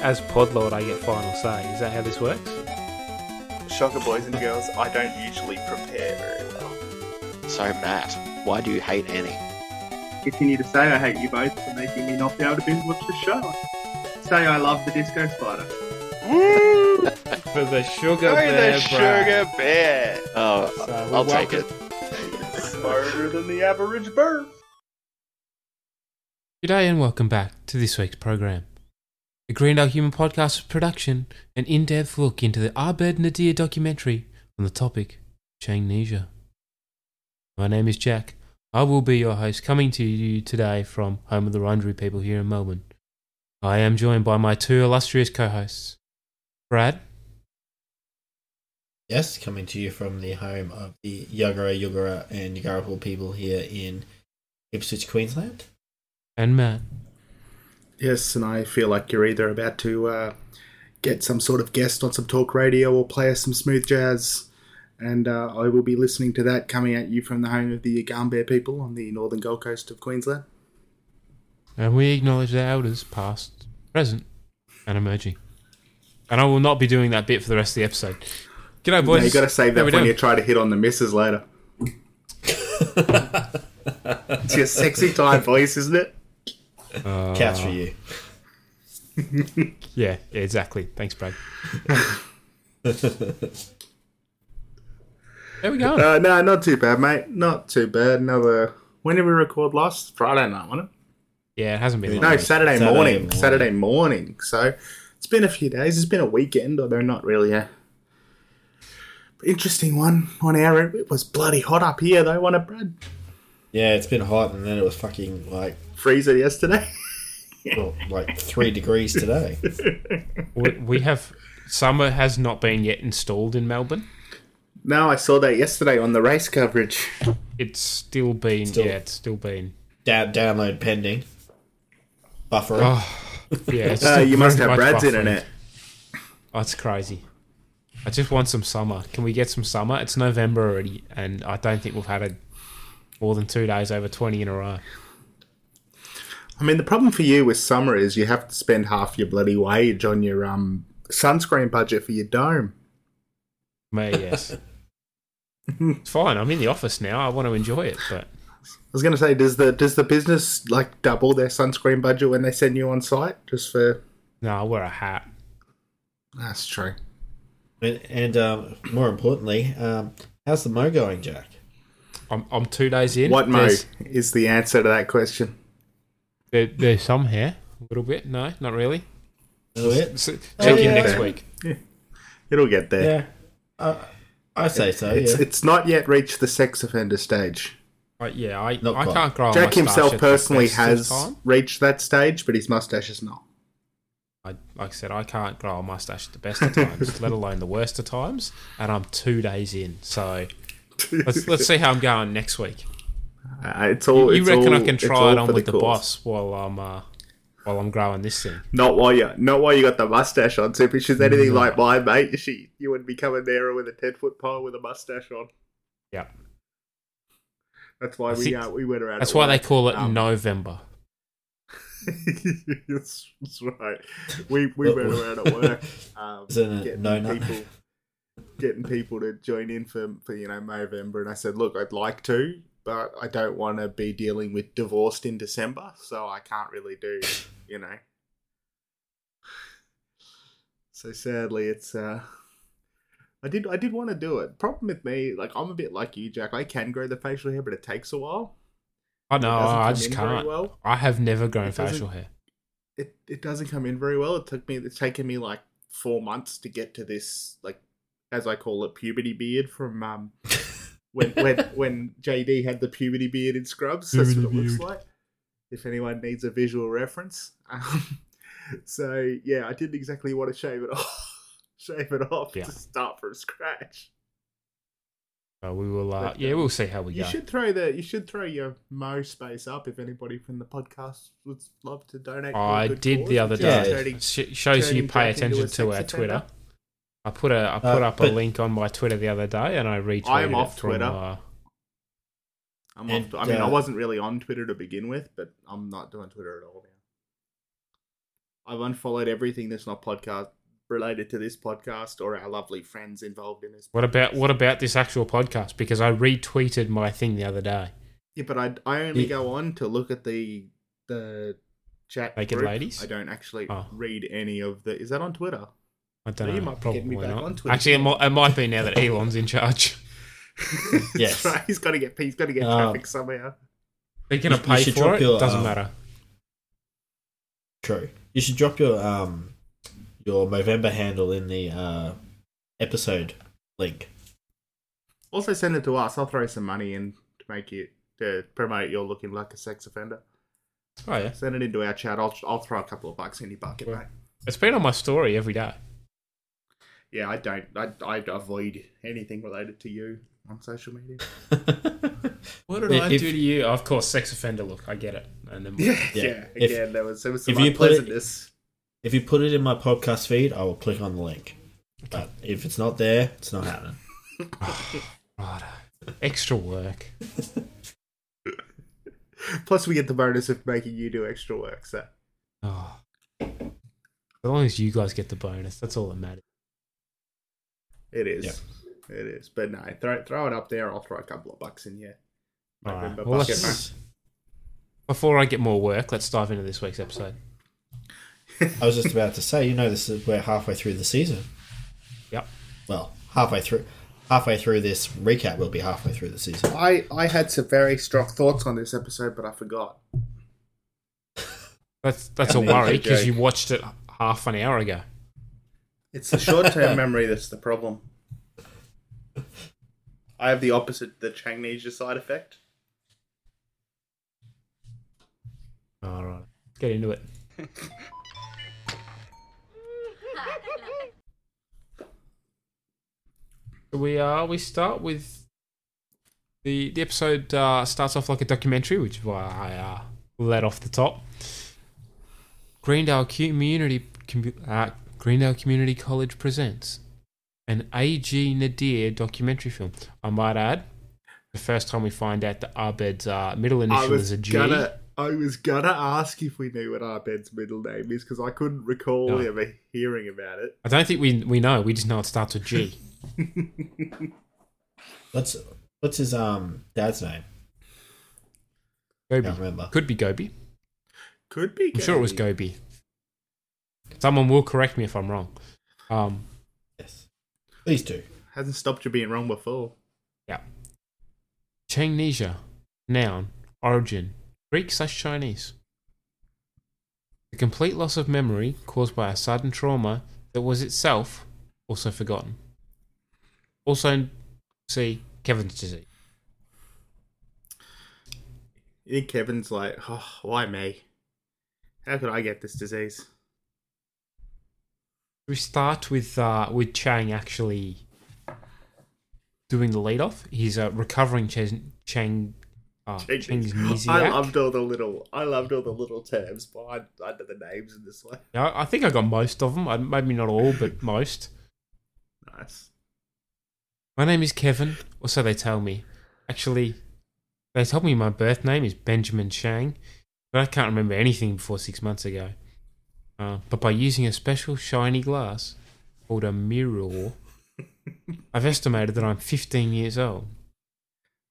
as Podlord, I get final say. Is that how this works? Shocker, boys and girls, I don't usually prepare very well. So, Matt, why do you hate Annie? Continue to say I hate you both for making me not be able to binge watch the show. Say I love the disco spider. Woo! For the sugar Go bear, the bruh. sugar bear! Oh, So, I'll we're take it. Smarter than the average bird. G'day and welcome back to this week's program. The Green Dog Human Podcast production, an in-depth look into the Abed Nadir documentary on the topic Changnesia. My name is Jack. I will be your host, coming to you today from home of the Wurundjeri people here in Melbourne. I am joined by my two illustrious co-hosts, Brad Yes, coming to you from the home of the Yagara, Yugara, and Yugarapul people here in Ipswich, Queensland. and Matt. Yes, and I feel like you're either about to uh, get some sort of guest on some talk radio or play us some smooth jazz. And uh, I will be listening to that coming at you from the home of the Yugambeh people on the northern Gold Coast of Queensland. And we acknowledge their elders, past, present, and emerging. And I will not be doing that bit for the rest of the episode. G'day, boys. Now you got to save that we when you try to hit on the missus later. it's your sexy time voice, isn't it? Uh, Cats for you. Yeah, yeah, exactly. Thanks, Brad. there we go. Uh, no, not too bad, mate. Not too bad. Another. When did we record last? Friday night, wasn't it? Yeah, it hasn't been. No, Saturday, Saturday morning. morning. Saturday morning. So it's been a few days. It's been a weekend, although not really a interesting one on our end. It was bloody hot up here, though, wasn't it, Brad? Yeah, it's been hot, and then it was fucking like Freezer yesterday. well, like three degrees today. We, we have summer has not been yet installed in Melbourne. no, I saw that yesterday on the race coverage. It's still been Still- yeah, it's still been. Da- download pending. Buffering. Oh, yeah. It's Uh, you must have Brad's buffering. internet. Oh, it's crazy. I just want some summer. Can we get some summer? It's November already, and I don't think we've had a more than two days over twenty in a row. I mean, the problem for you with summer is you have to spend half your bloody wage on your um sunscreen budget for your dome. Me, yes. it's fine. I'm in the office now. I want to enjoy it, but I was going to say, does the does the business like double their sunscreen budget when they send you on site just for? no, I'll wear a hat. That's true. And, and um, more importantly, um, how's the mo going, Jack? I'm, I'm two days in. What mo There's, is the answer to that question? There, there's some hair, a little bit. No, not really. A little bit? So, check in yeah. next week. It'll get there. Yeah. Uh, I say so, It's yeah. it's not yet reached the sex offender stage. Uh, yeah, I, Not I quite. can't grow. a Jack mustache himself at the personally best of has reached that stage, but his mustache is not. I, like I said, I can't grow a mustache at the best of times, let alone the worst of times. And I'm two days in, so let's let's see how I'm going next week. Uh, it's all. you it's reckon all- I can try it on with the, cause. boss while I'm uh, while I'm growing this thing? Not while you, not while you got the mustache on. So if she's anything No. like mine, mate, she you wouldn't be coming there with a ten foot pole with a mustache on. Yeah, That's why I we uh, we went around. that's at why they work. call it Um, November. that's, that's right. We we went around at work, um, Is it a getting no nut? people, getting people to join in for for you know November, and I said, look, I'd like to, but I don't want to be dealing with divorced in December, so I can't really do, you know. So sadly, it's uh. I did. I did want to do it. Problem with me, like I'm a bit like you, Jack. I can grow the facial hair, but it takes a while. I know, I just can't. well. I have never grown It facial hair. it it doesn't come in very well. It took me it's taken me like four months to get to this like as I call it puberty beard from um when when when JD had the puberty beard in Scrubs. That's what it Puberty looks like. If anyone needs a visual reference. Um, so yeah, I didn't exactly want to shave it off. shave it off Yeah. to start from scratch. So we will. Uh, yeah, we'll see how we You go. should throw the you should throw your Mo space up if anybody from the podcast would love to donate. I did the other is Yeah. day. turning- Sh- shows you pay Jack into a attention to our Twitter. Offender. I put a I put Uh, up a link on my Twitter the other day, and I retweeted it. I am off it from, Twitter. Uh, I'm And, off, I mean, I uh, wasn't really on Twitter to begin with, but I'm not doing Twitter at all now. I've unfollowed everything that's not podcast related to this podcast or our lovely friends involved in this. What about what about this actual podcast? Because I retweeted my thing the other day. Yeah, but I I only Yeah. go on to look at the the chat. Naked group. ladies? I don't actually Oh. read any of the. Is that on Twitter? I don't So you might be Probably getting me back not. on Twitter. Actually, it might, it might be now that Elon's in charge. Yes. Right. He's got to get he's got to get Oh. traffic somehow. They're gonna You- you pay for drop it. your, Doesn't um, matter. True. You should drop your um your Movember handle in the uh episode link. Also, send it to us. I'll throw some money in to make you to promote you're looking like a sex offender. Oh yeah, Send it into our chat. I'll I'll throw a couple of bucks in your bucket, Well- mate. it's been on my story every day. Yeah, I don't. I I avoid anything related to you on social media. What did If- I do to you? Oh, of course, sex offender. Look, I get it. And then Yeah, Yeah. yeah. If- Again, there was there was some if you put it- unpleasantness. if you put it in my podcast feed, I will click on the link. But if it's not there, it's not happening. right, extra work. Plus, we get the bonus of making you do extra work. So Oh. As long as you guys get the bonus, that's all that matters. It is. Yeah. It is. But no, throw throw it up there. I'll throw a couple of bucks in. Yeah. All right. Well, bucket, let's, before I get more work, let's dive into this week's episode. I was just about to say, you know, this is we're halfway through the season. Yep. Well, halfway through, halfway through this recap, we'll be halfway through the season. I I had some very strong thoughts on this episode, but I forgot. That's that's I a mean, worry because you watched it half an hour ago. It's the short term memory that's the problem. I have the opposite, the Changnesia side effect. All right, let's get into it. we uh we start with the the episode uh, starts off like a documentary, which is why I uh, let off the top. Greendale Community Commu- uh, Greendale Community College presents an A.G. Nadir documentary film. I might add, the first time we find out that Abed's uh, middle initial was is a G. gonna, I was gonna ask if we knew what Abed's middle name is because I couldn't recall No. ever hearing about it. I don't think we we know. We just know it starts with G. What's what's his um dad's name? Gobi. Can't remember. Could be Gobi. Could be. I'm sure it was Gobi. Gobi. Someone will correct me if I'm wrong. Um, Yes. Please do. Hasn't stopped you being wrong before. yeah. Changnesia. Noun. Origin. Greek slash Chinese. The complete loss of memory caused by a sudden trauma that was itself also forgotten. Also, see Kevin's disease. You think Kevin's like, oh, why me? How could I get this disease? We start with uh, with Chang actually doing the lead off. He's uh, recovering Chang, Chang uh, Chang's I loved all the little, I loved all the little terms behind under the names in this one. Yeah, I think I got most of them. I- Maybe not all, but most. Nice. My name is Kevin, or so they tell me. Actually, they told me my birth name is Benjamin Chang, but I can't remember anything before six months ago. Uh, but by using a special shiny glass called a mirror, I've estimated that I'm 15 years old.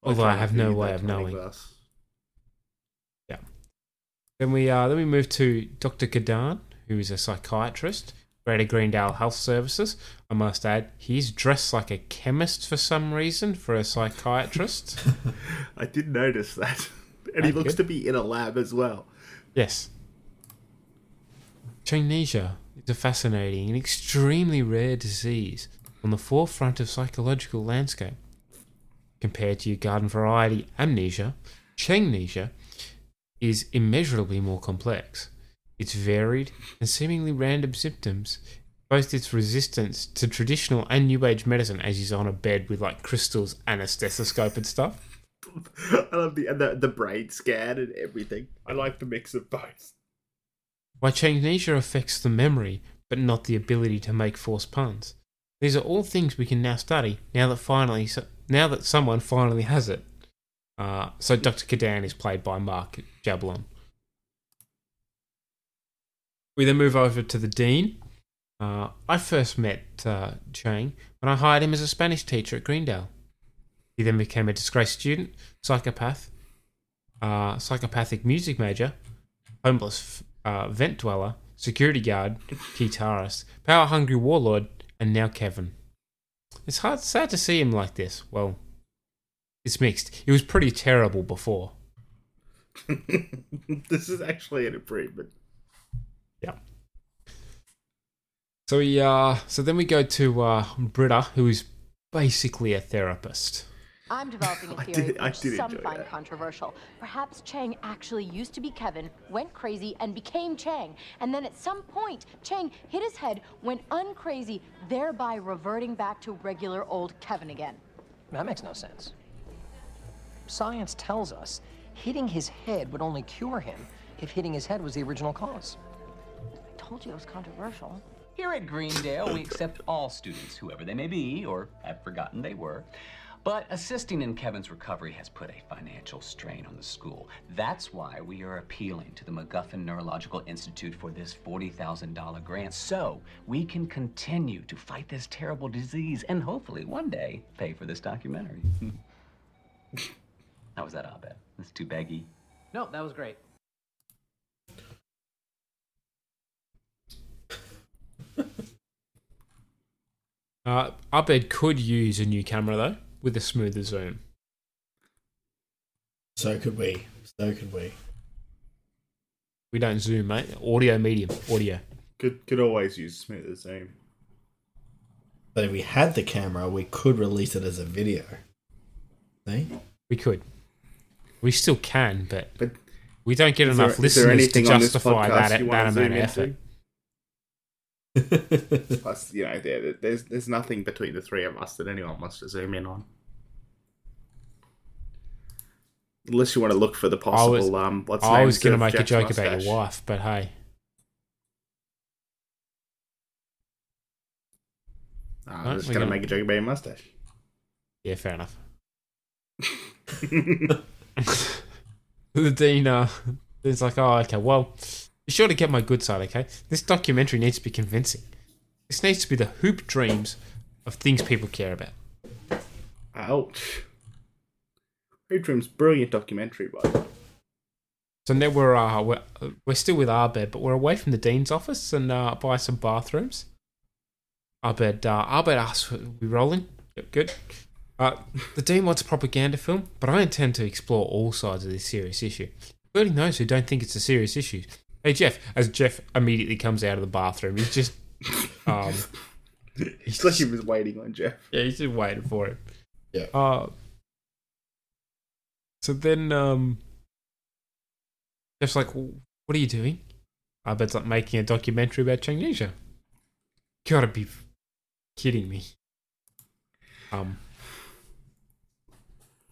Although try I have no way of knowing. glass. Then we uh, then we move to Dr. Kadan, who is a psychiatrist, Greater Greendale Health Services. I must add, he's dressed like a chemist for some reason for a psychiatrist. I did notice that. And he looks good. to be in a lab as well. yes. Changnesia is a fascinating and extremely rare disease on the forefront of psychological landscape. Compared to your garden variety amnesia, Changnesia is immeasurably more complex. Its varied and seemingly random symptoms, both its resistance to traditional and new age medicine, as he's on a bed with like crystals and a stethoscope and stuff. I love the, the the brain scan and everything. I like the mix of both. Why Changnesia affects the memory, but not the ability to make forced puns. These are all things we can now study now that finally, now that someone finally has it. Uh, so Dr. Kadan is played by Mark Jablon. We then move over to the dean. Uh, I first met uh, Chang when I hired him as a Spanish teacher at Greendale. He then became a disgraced student, psychopath, uh, psychopathic music major, homeless uh, vent dweller, security guard, guitarist, power hungry warlord, and now Kevin. It's hard, sad to see him like this. Well, it's mixed. He was pretty terrible before. this is actually an improvement. Yeah. So we uh so then we go to uh Britta, who is basically a therapist. I'm developing a theory did- I which did some find that. controversial. Perhaps Chang actually used to be Kevin, went crazy, and became Chang. And then at some point, Chang hit his head, went uncrazy, thereby reverting back to regular old Kevin again. That makes no sense. Science tells us hitting his head would only cure him if hitting his head was the original cause. I told you it was controversial. Here at Greendale, we accept all students, whoever they may be or have forgotten they were. But assisting in Kevin's recovery has put a financial strain on the school. That's why we are appealing to the MacGuffin Neurological Institute for this $40,000 grant so we can continue to fight this terrible disease and hopefully one day pay for this documentary. How was that Abed? That's too baggy. No, that was great. Uh Abed could use a new camera though, with a smoother zoom. So could we. So could we. We don't zoom, mate. Audio medium. Audio. Could could always use smoother zoom. But if we had the camera, we could release it as a video. See? We could. We still can, but But we don't get enough there listeners to anything on this justify that, that amount zoom of effort. Plus, you know, there, there's there's nothing between the three of us that anyone wants to zoom in on. Unless you want to look for the possible was- um, what's I was going going to make a joke about your wife, but hey, I was just going to make a joke about your mustache. yeah, fair enough. the dean uh, is like, oh, okay, well, be sure to get my good side, okay? This documentary needs to be convincing. This needs to be the hoop dreams of things people care about. Ouch. Hoop brilliant documentary, by the way. So now we're uh, we're, we're still with Arbed, but we're away from the dean's office and uh, by some bathrooms. Arbed uh, Arbed asks, "We rolling? Yep, good." Uh, the dean wants a propaganda film, but I intend to explore all sides of this serious issue, including those who don't think it's a serious issue. Hey Jeff, as Jeff immediately comes out of the bathroom, he's just um, It's like he was waiting on Jeff. yeah, he's just waiting for him. Yeah. Uh, so then, um, Jeff's like, "Well, "What are you doing?" I bet it's like making a documentary about Changnesia. Gotta be kidding me. Um,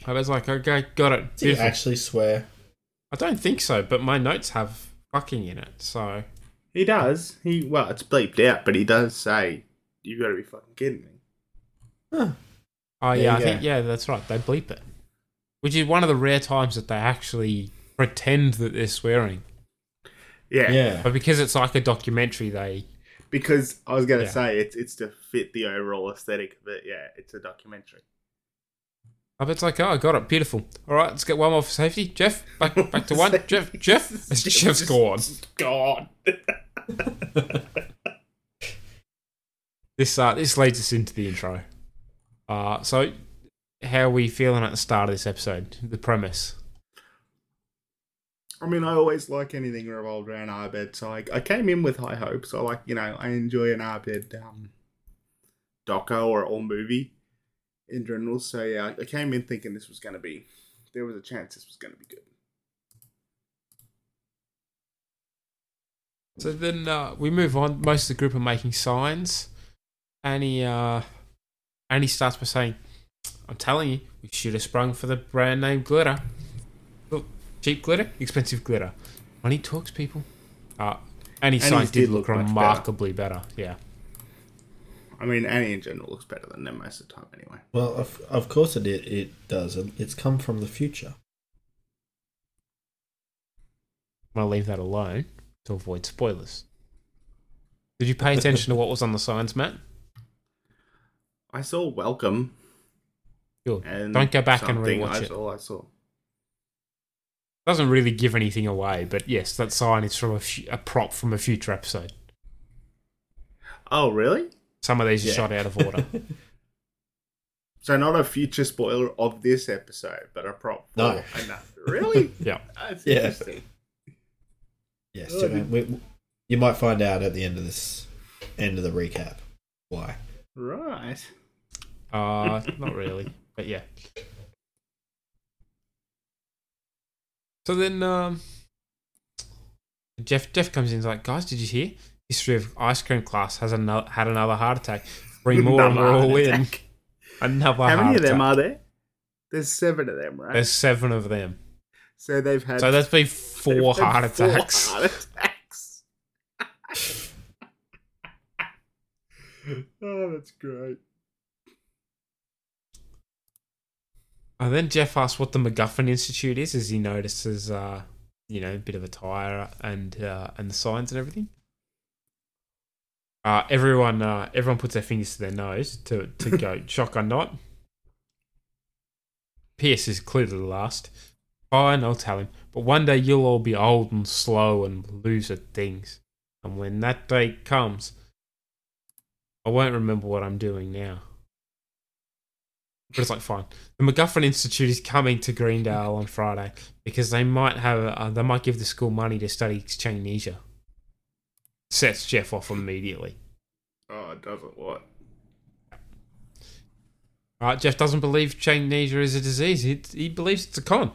I was like, "Okay, got it." Do you actually swear? I don't think so, but my notes have fucking in it, so He does. He well, it's bleeped out, but he does say, "You got to be fucking kidding me." Oh There yeah, I you think yeah, that's right. They bleep it, which is one of the rare times that they actually pretend that they're swearing. Yeah, Yeah. But because it's like a documentary, they because I was going to Yeah. say it's it's to fit the overall aesthetic but. Yeah, it's a documentary. I bet it's like, oh, I got it, beautiful. All right, let's get one more for safety. Jeff, back back to one. Jeff, Jeff, Jeff's gone. Gone. This uh, this leads us into the intro. Uh, so how are we feeling at the start of this episode? The premise. I mean, I always like anything revolved around Arbed, so I, I came in with high hopes. I like, you know, I enjoy an Arbed um, doco or, or movie in general. So yeah, I came in thinking this was going to be, there was a chance this was going to be good. So then uh, we move on. Most of the group are making signs. Annie, uh, Annie starts by saying, I'm telling you, we should have sprung for the brand name glitter. Look, cheap glitter, expensive glitter. Money talks, people. Uh, Annie's Annie's signs did, did look, look much better. remarkably better. Yeah. I mean, Annie in general looks better than them most of the time anyway. Well, of, of course it it does. It's come from the future. I'm going to leave that alone to avoid spoilers. Did you pay attention to what was on the signs, Matt? I saw welcome. Good. And Don't go back and something. rewatch That's it. all I saw. Doesn't really give anything away, but yes, that sign is from a, fu- a prop from a future episode. Oh, really? Some of these are Yeah. shot out of order. So not a future spoiler of this episode, but a prop. for No. another. Really? yeah. That's Yeah. interesting. Yes, Oh, Joanne, we, you might find out at the end of this, end of the recap, why. Right. Uh, not really, but yeah. So then, um, Jeff Jeff comes in. and is like, guys, did you hear? History of ice cream class has another had another heart attack. Three more, and we're Another all heart in. attack. Another How heart many of them attack. are there? There's seven of them, right? There's seven of them. so they've had. So that's been four had heart four attacks. heart attacks. oh, that's great. And then Jeff asks what the MacGuffin Institute is, as he notices, uh, you know, a bit of a tire and uh, and the signs and everything. Uh, everyone, uh, everyone puts their fingers to their nose to to go shotgun knot. Pierce is clearly the last. Fine, I'll tell him. But one day you'll all be old and slow and lose at things. And when that day comes, I won't remember what I'm doing now. But it's like fine. The MacGuffin Institute is coming to Greendale on Friday because they might have uh, they might give the school money to study Changnesia. Sets Jeff off immediately. Oh, it doesn't what? Uh, Jeff doesn't believe Changnesia is a disease. He, he believes it's a con.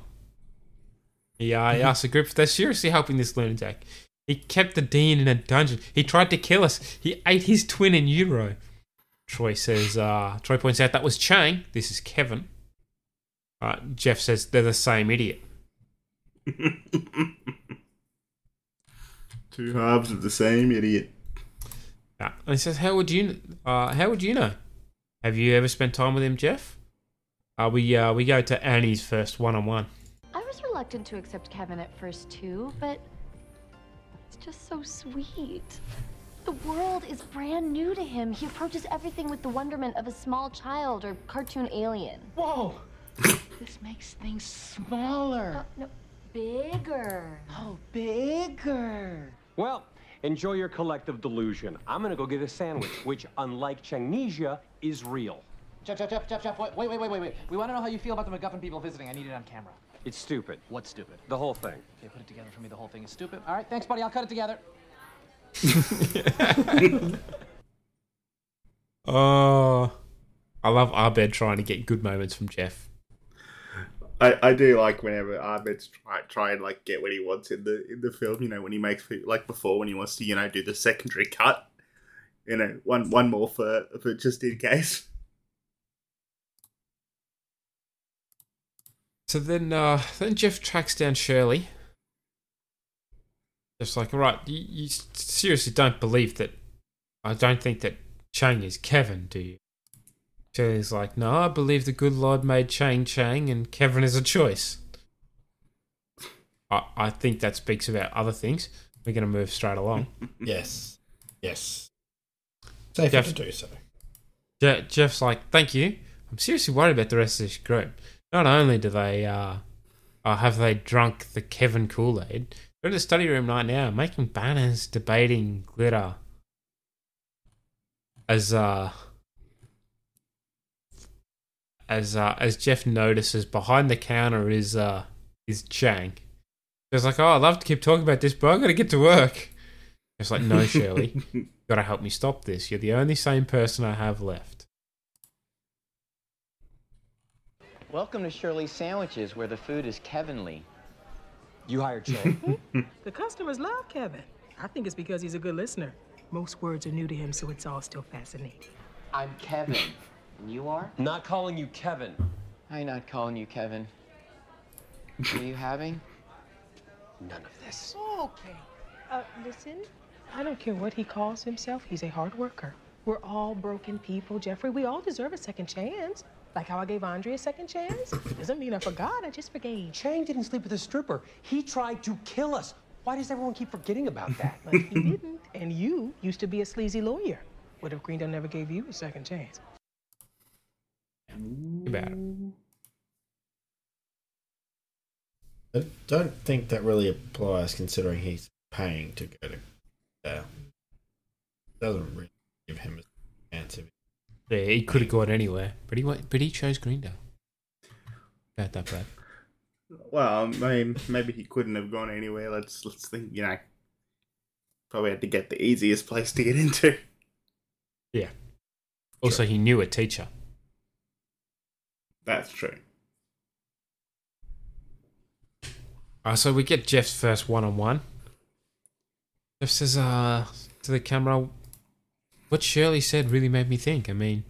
He, uh, he asks the group if they're seriously helping this lunatic. He kept the dean in a dungeon. He tried to kill us. He ate his twin in utero. Troy says, uh, Troy points out that was Chang. This is Kevin. Uh, Jeff says they're the same idiot. Two halves of the same idiot. Uh, and he says, "How would you? Uh, how would you know? Have you ever spent time with him, Jeff?" Uh, we uh, we go to Annie's first one-on-one. I was reluctant to accept Kevin at first, too, but it's just so sweet. The world is brand new to him. He approaches everything with the wonderment of a small child or cartoon alien. Whoa! this makes things smaller. Uh, no, bigger. Oh, bigger. Well, enjoy your collective delusion. I'm gonna go get a sandwich, which, unlike Changnesia, is real. Jeff, Jeff, Jeff, Jeff, Jeff, wait, wait, wait, wait, wait. We want to know how you feel about the MacGuffin people visiting. I need it on camera. It's stupid. What's stupid? The whole thing. Okay, put it together for me. The whole thing is stupid. All right, thanks, buddy. I'll cut it together. Oh, I love Abed trying to get good moments from Jeff. I, I do like whenever Ahmed's try try and like get what he wants in the in the film. You know, when he makes like before when he wants to you know do the secondary cut. You know, one one more for for just in case. So then, uh, then Jeff tracks down Shirley. Jeff's like, "All right, you, you seriously don't believe that? I don't think that Chang is Kevin, do you?" Shirley's like, "No, I believe the good Lord made Chang Chang, and Kevin is a choice." I, I think that speaks about other things. We're going to move straight along. Yes. Yes. Safe Jeff- to do so. Je- Jeff's like, "Thank you. I'm seriously worried about the rest of this group. Not only do they uh, uh have they drunk the Kevin Kool Aid, they're in the study room right now, making banners, debating glitter." As uh, as uh, as Jeff notices, behind the counter is uh is Chang. He's like, "Oh, I'd love to keep talking about this, but I got to get to work." It's like, "No, Shirley." you Gotta help me stop this. You're the only sane person I have left. Welcome to Shirley's Sandwiches, where the food is Kevinly. You hired Chang. The customers love Kevin. I think it's because he's a good listener. Most words are new to him, so it's all still fascinating. I'm Kevin. And you are? Not calling you Kevin. I'm not calling you Kevin. What are you having? None of this. Okay. Uh, listen, I don't care what he calls himself. He's a hard worker. We're all broken people, Jeffrey. We all deserve a second chance. Like how I gave Andre a second chance. Doesn't mean I forgot. I just forgave. Chang didn't sleep with a stripper. He tried to kill us. Why does everyone keep forgetting about that? But he didn't, And you used to be a sleazy lawyer. What if Greendale never gave you a second chance? About it. I don't think that really applies considering he's paying to go to jail. Doesn't really give him a chance of Yeah, he could have gone anywhere, but he went, but he chose Greendale. About that bad. Well, I mean, maybe he couldn't have gone anywhere. Let's let's think. You know, probably had to get the easiest place to get into. Yeah. Also, he knew a teacher. That's true. Uh, so we get Jeff's first one on one. Jeff says uh, to the camera, What Shirley said really made me think. I mean,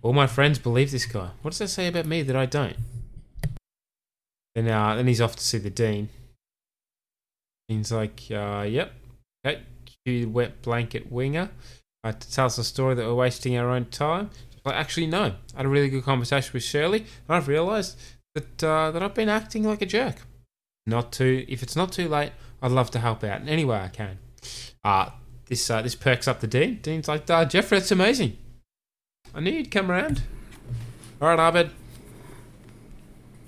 all my friends believe this guy. What does that say about me that I don't? Then, uh, then he's off to see the dean. Dean's like, uh, Yep, okay, cue wet blanket winger. Uh, to tell us a story that we're wasting our own time. Like, actually, no. I had a really good conversation with Shirley, and I've realised that uh, that I've been acting like a jerk not too if it's not too late i'd love to help out in any way i can uh this uh, this perks up the dean dean's like uh, jeff that's amazing. I knew you'd come around. All right abed.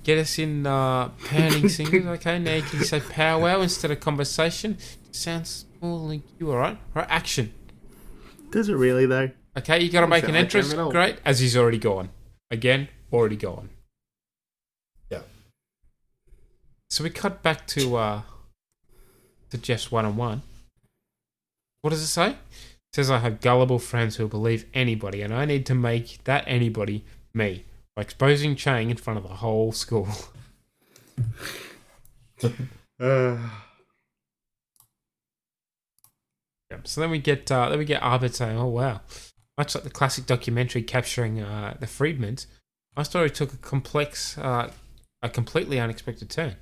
Get us in uh pounding singers okay? Now you can say powwow instead of conversation. Sounds more like you all right? All right action. Does it really though? okay you gotta make an like entrance. them great as he's already gone. Again already gone. Yeah. So we cut back to uh to Jeff's one on one. What does it say? It says I have gullible friends who believe anybody, and I need to make that anybody me by exposing Chang in front of the whole school. Uh, Yep. So then we get uh, then we get Arbit saying, "Oh wow!" Much like the classic documentary capturing uh, the Friedmans, my story took a complex, uh, a completely unexpected turn.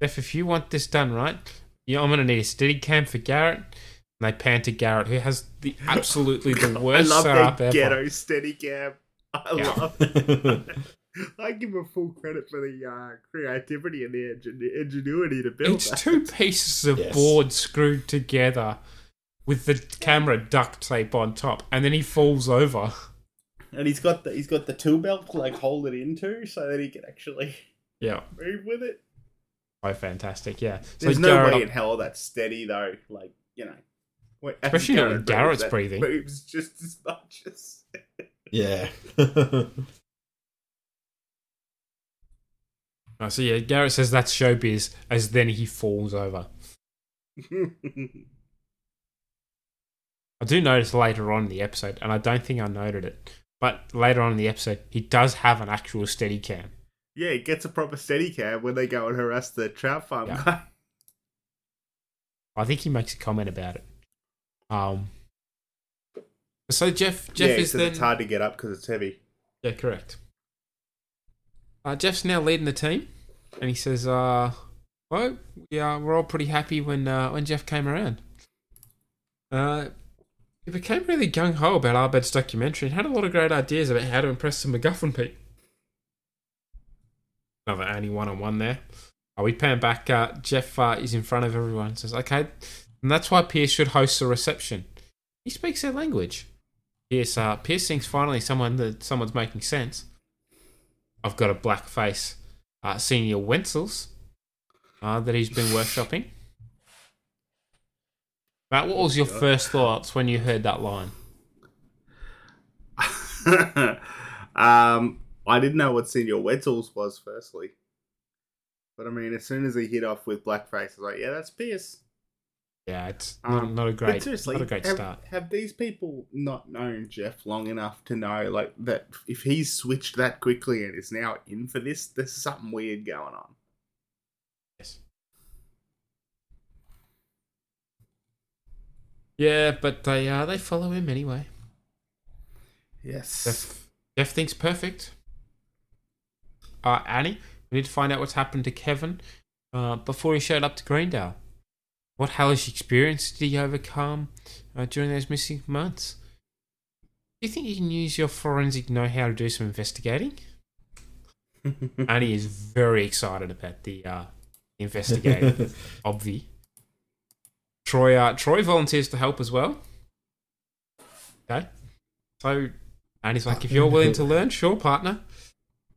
If if you want this done right, you know, I'm going to need a steady cam for Garrett. And they pan to Garrett, who has the absolutely the worst I worst love setup that ever. ghetto steady cam. I Yeah. love it. I give him full credit for the uh, creativity and the ingen- ingenuity to build It's that. two pieces of Yes. board screwed together with the camera duct tape on top, and then he falls over. And he's got the he's got the tool belt to like hold it into so that he can actually Yeah. move with it. Oh, fantastic! Yeah. So There's no Garrett- way in hell that's steady though. Like you know, when- as Especially not when moves, Garrett's breathing. Moves just as much as. Yeah. Oh, so yeah, Garrett says that's showbiz, as then he falls over. I do notice later on in the episode, and I don't think I noted it, but later on in the episode, he does have an actual steady cam. yeah, he gets a proper steady cam when they go and harass the trout farm Yeah. guy. I think he makes a comment about it. Um. So Jeff, Jeff yeah, is then it's hard to get up because it's heavy. Yeah, correct. Uh, Jeff's now leading the team, and he says, uh, "Well, yeah, we're all pretty happy when uh, when Jeff came around. Uh, he became really gung ho about Arbed's documentary and had a lot of great ideas about how to impress the MacGuffin people. Another Annie one on one there. Uh, we pan back. Uh, Jeff uh, is in front of everyone and says, "Okay, and that's why Pierce should host a reception. He speaks their language." Pierce, uh, Pierce thinks finally someone that someone's making sense. I've got a black face. Uh, Señor Wences uh, that he's been workshopping. Matt, what was your first thoughts when you heard that line? um, I didn't know what Senior Wetzels was, firstly. But I mean, as soon as he hit off with blackface, I was like, yeah, that's Pierce. Yeah, it's not, Um, not a great, seriously, not a great have, start. Have these people not known Jeff long enough to know, like, that if he's switched that quickly and is now in for this, there's something weird going on. Yes. Yeah, but they uh, they follow him anyway. Yes. Jeff, Jeff thinks perfect. Uh, Annie, we need to find out what's happened to Kevin uh, before he showed up to Greendale. What hellish experience did he overcome uh, during those missing months? Do you think you can use your forensic know-how to do some investigating? Annie is very excited about the uh, investigating, obvi. Troy, uh, Troy volunteers to help as well. Okay. So, and he's like, if you're willing to learn, sure, partner.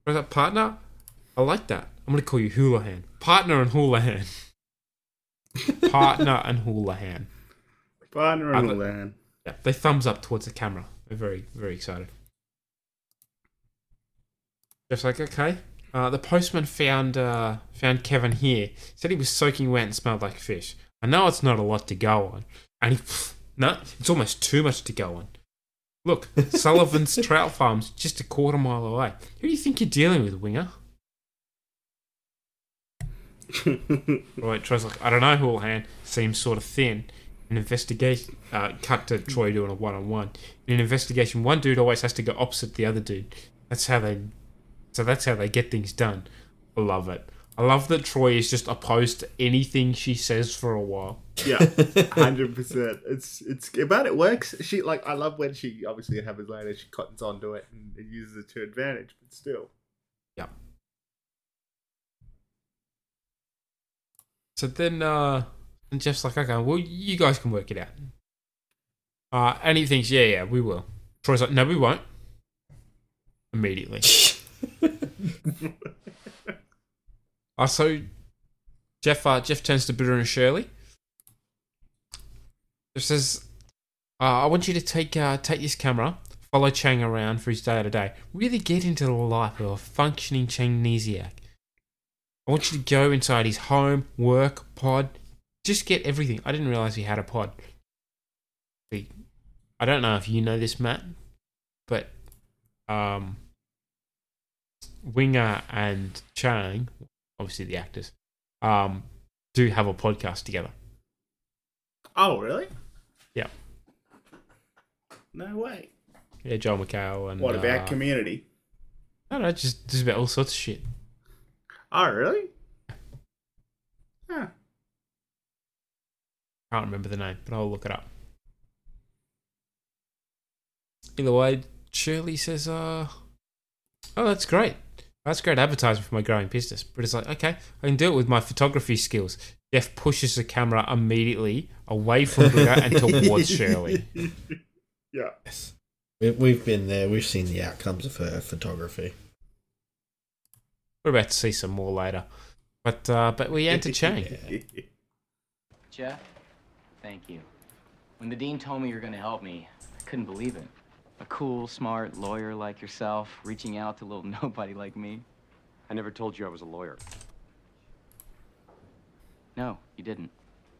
Partner, I like that. I'm going to call you Houlihan. Partner and Houlihan. Partner and Houlihan. Partner and Houlihan. Yeah, they thumbs up towards the camera. They're very, very excited. Just like, okay. Uh, the postman found uh, found Kevin here. Said he was soaking wet and smelled like fish. I know it's not a lot to go on, and he no, it's almost too much to go on. Look, Sullivan's Trout Farm's just a quarter mile away. Who do you think you're dealing with, Winger? right, Troy's like, I don't know, Houlihan. Seems sort of thin. An investigation, uh, cut to Troy doing a one on one. In an investigation, one dude always has to go opposite the other dude. That's how they, so that's how they get things done. I love it. I love that Troy is just opposed to anything she says for a while. Yeah, hundred percent. It's it's but it works. She like I love when she obviously happens later. She cottons onto it and, and uses it to advantage, but still. Yeah. So then, uh, and Jeff's like, okay, well, you guys can work it out. Uh, and he thinks, yeah, yeah, we will. Troy's like, no, we won't. Immediately. uh, so Jeff, uh, Jeff turns to Britta and Shirley. Jeff says, uh, I want you to take uh, take this camera, follow Chang around for his day to day. Really get into the life of a functioning Changnesiac. I want you to go inside his home, work, pod. Just get everything. I didn't realize he had a pod. I don't know if you know this, Matt, but um, Winger and Chang, obviously the actors, um, do have a podcast together. Oh really? Yeah. No way. Yeah, Joel McHale and What about uh, don't know. just just about all sorts of shit. Oh really? Huh. Can't remember the name, but I'll look it up. Either way, Shirley says, uh, oh, that's great. That's great advertising for my growing business. But it's like, okay, I can do it with my photography skills. Jeff pushes the camera immediately away from Britta and towards Shirley. Yeah. We- We've been there. We've seen the outcomes of her photography. We're about to see some more later. But uh, but we enter Chang. Jeff, thank you. When the dean told me you were going to help me, I couldn't believe it. A cool, smart lawyer like yourself reaching out to a little nobody like me. I never told you I was a lawyer. No, you didn't.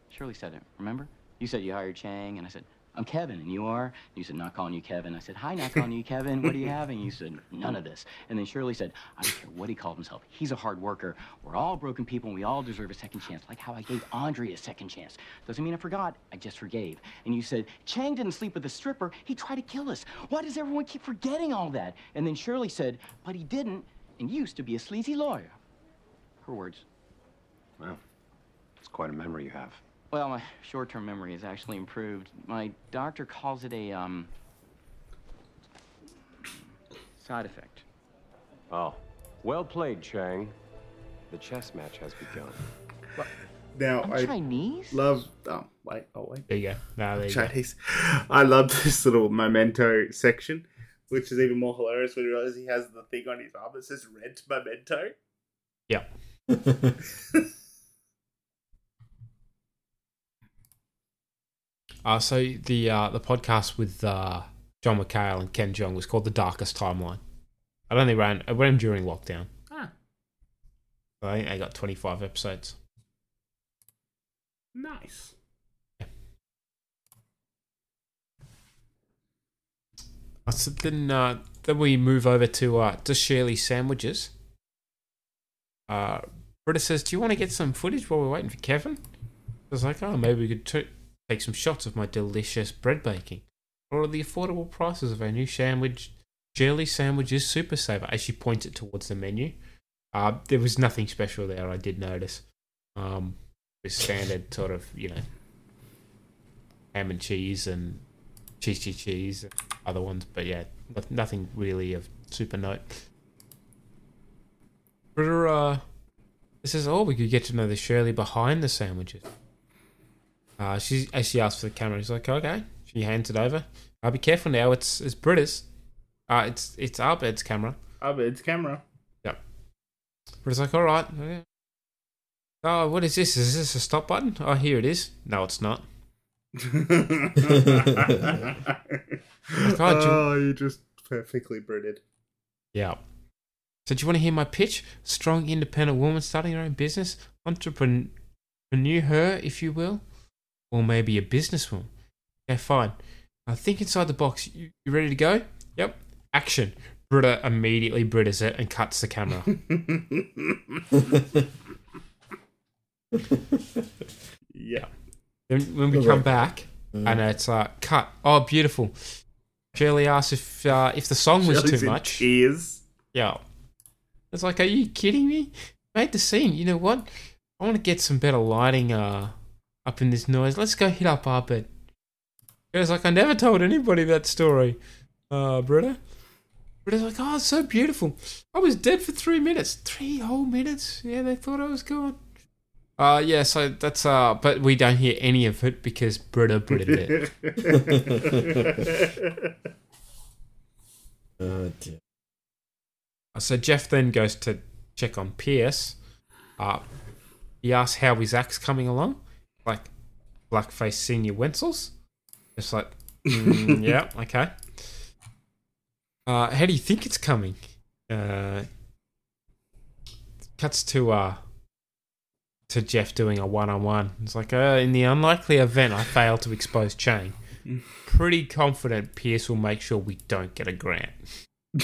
Shirley said it, remember? You said you hired Chang, and I said, I'm Kevin, and you are? And You said, not calling you Kevin. I said, hi, not calling you Kevin. What are you having? You said, none of this. And then Shirley said, I don't care what he called himself. He's a hard worker. We're all broken people, and we all deserve a second chance, like how I gave Andre a second chance. Doesn't mean I forgot. I just forgave. And you said, Chang didn't sleep with a stripper. He tried to kill us. Why does everyone keep forgetting all that? And then Shirley said, but he didn't, and used to be a sleazy lawyer. Her words. Wow. It's quite a memory you have. Well, my short-term memory has actually improved. My doctor calls it a, um, side effect. Oh. Well played, Chang. The chess match has begun. Now I'm I Chinese? love. Oh wait, oh wait. There you go. No, there you go. Chinese. I love this little memento section, which is even more hilarious when you realize he has the thing on his arm that says "Rent Memento." Yeah. Uh, so the uh, the podcast with uh, John McHale and Ken Jeong was called The Darkest Timeline. It only ran it ran during lockdown. Ah. So I think they got 25 episodes. Nice. Uh, So then, uh, then we move over to uh, to Shirley sandwiches. Uh, Britta says, "Do you want to get some footage while we're waiting for Kevin?" I was like, "Oh, maybe we could t- take some shots of my delicious bread baking, or the affordable prices of our new sandwich, Shirley sandwiches super saver." As she points it towards the menu, uh, there was nothing special there. I did notice. Um, it was standard sort of, you know, ham and cheese and cheese, cheese, cheese, other ones, but yeah, nothing really of super note. But uh, it says, oh, we could get to know the Shirley behind the sandwiches. Uh, she as she asks for the camera, he's like, okay. She hands it over. I'll be careful now. It's it's Britta's. Uh, it's it's bed's camera. Bed's camera. Yep. Britta's like, all right. okay. Oh, what is this? Is this a stop button? Oh, here it is. No, it's not. You- oh, you just perfectly Britted. Yeah. So do you want to hear my pitch? Strong, independent woman starting her own business, entrepreneur her, if you will, or maybe a businesswoman. Okay, fine. I think inside the box. You, you ready to go? Yep. Action. Britta immediately Britta's it and cuts the camera. yeah. Then when we All come right. back Mm. and it's uh, cut. Oh, beautiful. Shirley asks if uh, if the song was Shirley's too in much. Tears. Yeah. It's like, are you kidding me? Made the scene. You know what? I want to get some better lighting uh, up in this noise. Let's go hit up Abed. It was like, I never told anybody that story, uh, Britta. Britta's like, oh, it's so beautiful. I was dead for three minutes. Three whole minutes? Yeah, they thought I was gone. Uh, yeah, so that's, uh, but we don't hear any of it because Britta Britta it. Oh, dear. Uh, So Jeff then goes to check on Pierce. Uh, he asks how his act's coming along, like blackface Señor Wences. It's like, mm, yeah, okay. Uh, how do you think it's coming? Uh, cuts to uh, to Jeff doing a one-on-one. It's like, uh, in the unlikely event I fail to expose Chang, pretty confident Pierce will make sure we don't get a grant.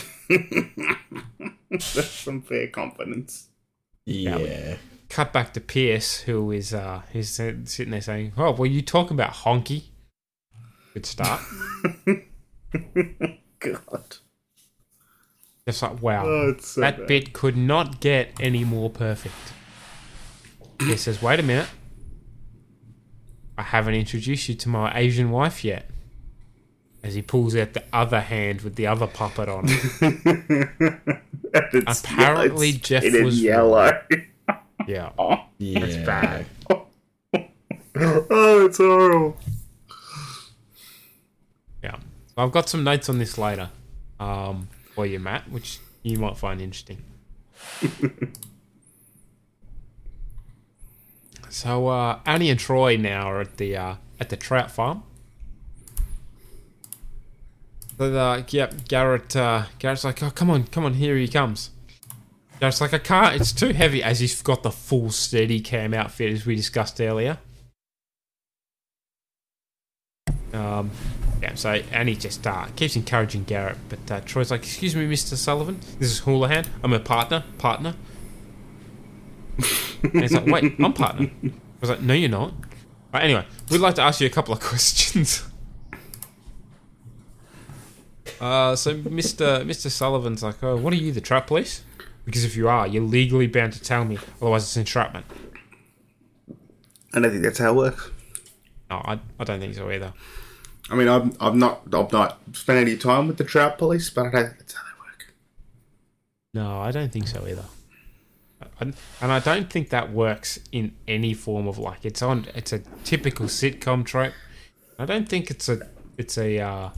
That's some fair confidence. Yeah. Cut back to Pierce, who is uh, he's sitting there saying, "Oh, well, you talk about honky." Good start. God. Just like wow, Oh, so that bad. bit could not get any more perfect. He says, "Wait a minute, I haven't introduced you to my Asian wife yet." As he pulls out the other hand with the other puppet on it. Apparently, Jeff was yellow. Yeah, Yeah. that's bad. oh, it's horrible. Yeah. So I've got some notes on this later um, for you, Matt, which you might find interesting. so uh, Annie and Troy now are at the uh, at the trout farm. So uh, yep, Garrett. Uh, Garrett's like, "Oh, come on, come on, here he comes." Garrett's like, "I can't. It's too heavy." As he's got the full steady cam outfit as we discussed earlier. Um, yeah, so Annie just uh, keeps encouraging Garrett, but uh, Troy's like, "Excuse me, Mister Sullivan, this is Houlihan. I'm a partner, partner." and he's like, "Wait, I'm partner." I was like, "No, you're not." Right, anyway, we'd like to ask you a couple of questions. Uh, so Mister Mister Sullivan's like, "Oh, what are you, the trap police?" Because if you are, you're legally bound to tell me, otherwise it's entrapment. And I don't think that's how it works. No, I, I don't think so either. I mean, I've, I've not I've not spent any time with the trout police, but I don't think that's how they work. No, I don't think so either. I- And I don't think that works in any form of like it's on. It's a typical sitcom trope. I don't think it's a it's a uh,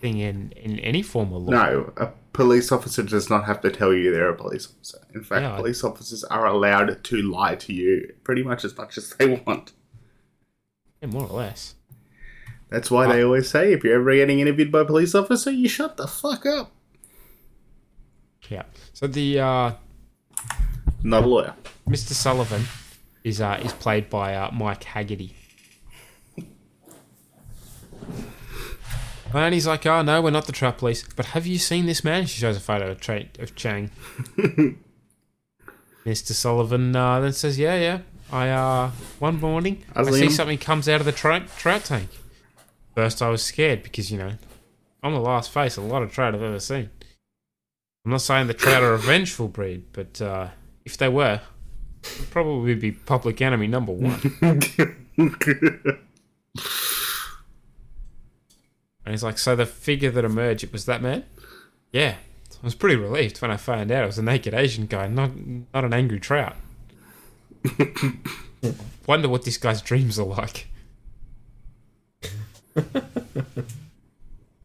thing in in any form of law. No, a police officer does not have to tell you they're a police officer. In fact, Yeah, I- police officers are allowed to lie to you pretty much as much as they want. Yeah, more or less. That's why they always say if you're ever getting interviewed by a police officer, you shut the fuck up. Yeah. So the uh, Not a lawyer. Mr. Sullivan is uh, is played by uh, Mike Hagerty. And he's like, "Oh no, we're not the trap police. But have you seen this man?" She shows a photo of, Tra- of Chang. Mr. Sullivan uh, then says, "Yeah, yeah. I uh, one morning I I, see something comes out of the trout trout tank. First, I was scared because you know I'm the last face a lot of trout I've ever seen. I'm not saying the trout are a vengeful breed, but uh, if they were, probably be public enemy number one." And he's like, so the figure that emerged, it was that man? Yeah. I was pretty relieved when I found out it was a naked Asian guy, not not an angry trout. Wonder what this guy's dreams are like. and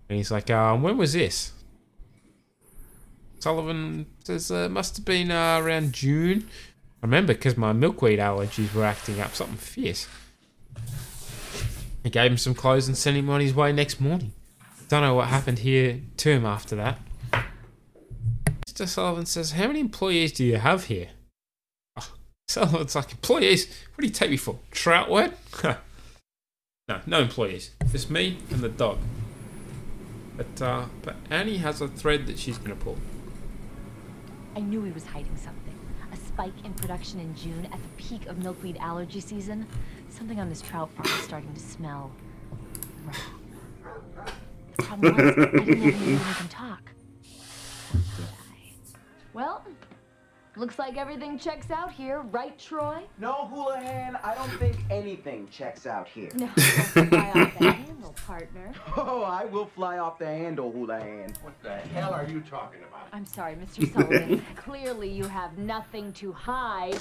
he's like, um, when was this? Sullivan says, uh, must have been uh, around June. I remember because my milkweed allergies were acting up something fierce. He gave him some clothes and sent him on his way next morning. Don't know what happened here to him after that. Mr. Sullivan says, How many employees do you have here? Oh, Sullivan's like, Employees? What do you take me for? Trout word? no, no employees. Just me and the dog. But, uh, but Annie has a thread that she's going to pull. I knew he was hiding something. A spike in production in June at the peak of milkweed allergy season. Something on this trout farm is starting to smell. The problem was, I didn't have any way to talk. Did I? Well, looks like everything checks out here, right, Troy? No, Houlihan, I don't think anything checks out here. No, don't fly off the handle, partner. Oh, I will fly off the handle, Houlihan. What the hell are you talking about? I'm sorry, Mr. Sullivan. Clearly, you have nothing to hide.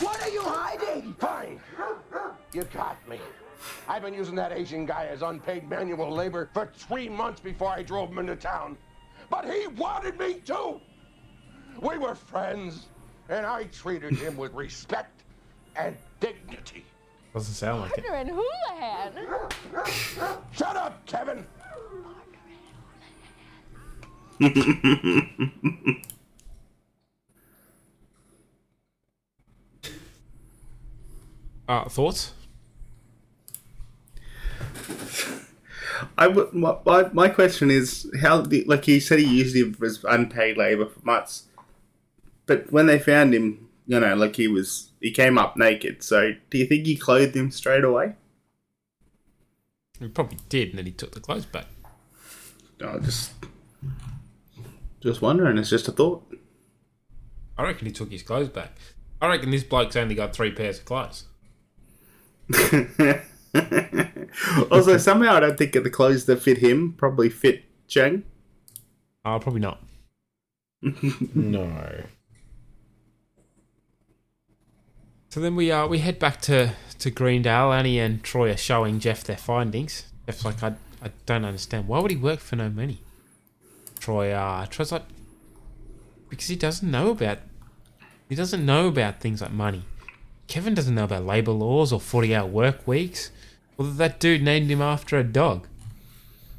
What are you hiding? Fine. You got me. I've been using that Asian guy as unpaid manual labor for three months before I drove him into town. But he wanted me to. We were friends, and I treated him with respect and dignity. Doesn't sound like it. Partner and Houlihan. Shut up, Kevin! Uh, thoughts? I would, my, my, question is how the, like he said he used it as unpaid labor for months, but when they found him, you know, like he was he came up naked. So do you think he clothed him straight away? He probably did, and then he took the clothes back. No, just just wondering. It's just a thought. I reckon he took his clothes back. I reckon this bloke's only got three pairs of clothes. also, somehow I don't think the clothes that fit him probably fit Chang. Oh, probably not. no. So then we uh we head back to to Greendale. Annie and Troy are showing Jeff their findings. Jeff's like, I I don't understand. Why would he work for no money? Troy uh Troy's like, because he doesn't know about he doesn't know about things like money. Kevin doesn't know about labour laws or forty hour work weeks. Or that that dude named him after a dog.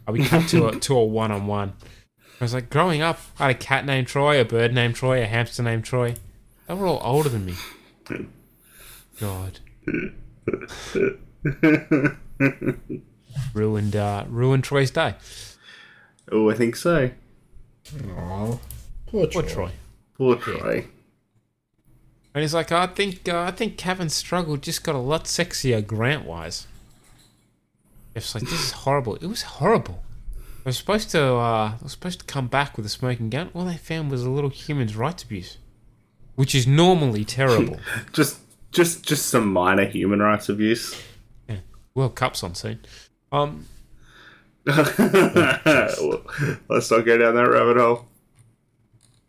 Uh, we cut to a to a one on one. I was like, growing up, I had a cat named Troy, a bird named Troy, a hamster named Troy. They were all older than me. God. ruined uh ruined Troy's day. Oh, I think so. Aw. Poor Poor Troy. Troy. Poor Troy. And he's like, I think uh, I think Kevin's struggle just got a lot sexier Grant wise. Jeff's like, this is horrible. It was horrible. They were supposed to uh they were supposed to come back with a smoking gun. All they found was a little human's rights abuse. Which is normally terrible. Just just just some minor human rights abuse. yeah. World Cup's on soon. Um Let's not go down that rabbit hole.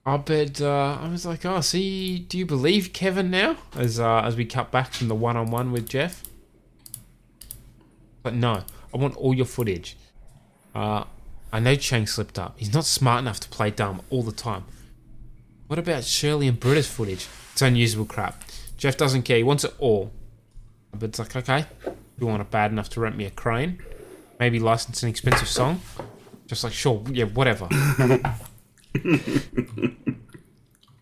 I bet uh, I was like, oh, see, do you believe Kevin now? As uh, as we cut back from the one on one with Jeff. But no, I want all your footage. Uh, I know Chang slipped up. He's not smart enough to play dumb all the time. What about Shirley and Britta's footage? It's unusable crap. Jeff doesn't care. He wants it all. But it's like, okay, you want it bad enough to rent me a crane? Maybe license an expensive song? Just like, sure, yeah, whatever.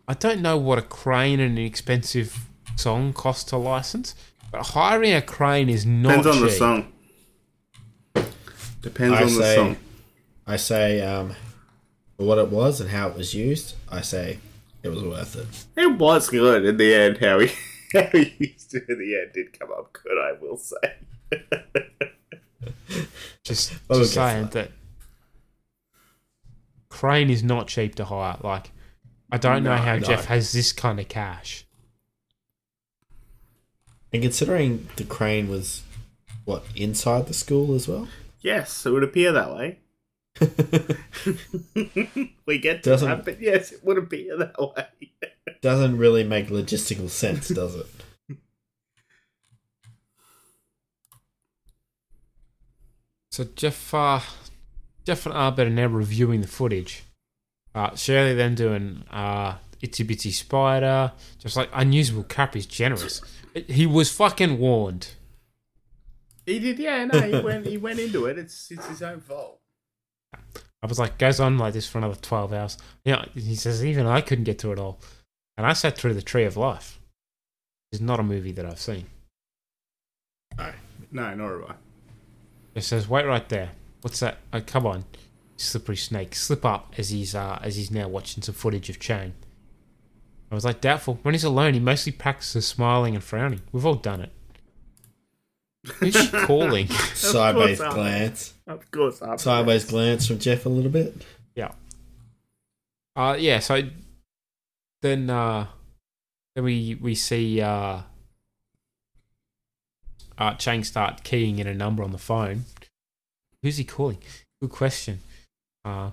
I don't know what a crane and an expensive song cost to license, but hiring a crane is not Depends on the song. Depends I on the say, song. I say, um, what it was and how it was used, I say it was worth it. It was good in the end. How he how he used it in the end did come up good. I will say. Just, Well, just saying that crane is not cheap to hire. Like, I don't know how no. Jeff has this kind of cash. And considering the crane was, what, inside the school as well? Yes, it would appear that way. we get to doesn't, that, but yes, it would appear that way. doesn't really make logistical sense, does it? So Jeff, uh, Jeff and Abed are now reviewing the footage. Uh, Shirley then doing uh, Itty Bitty Spider. Just like unusable cap is generous. It, he was fucking warned. He did, yeah. No, he went. He went into it. It's it's his own fault. I was like, goes on like this for another 12 hours. Yeah, he says, even I couldn't get through it all. And I sat through The Tree of Life. It's not a movie that I've seen. No, no, nor have I. It says, wait right there. What's that? Oh, come on. Slippery snake. Slip up as he's uh, as he's now watching some footage of Chang. I was like, doubtful. When he's alone, he mostly practices smiling and frowning. We've all done it. Who's she calling? Sideways glance. Of course, I- Sideways glance from Jeff a little bit. Yeah. Uh yeah, so then uh then we we see uh uh Chang start keying in a number on the phone. Who's he calling? Good question. Uh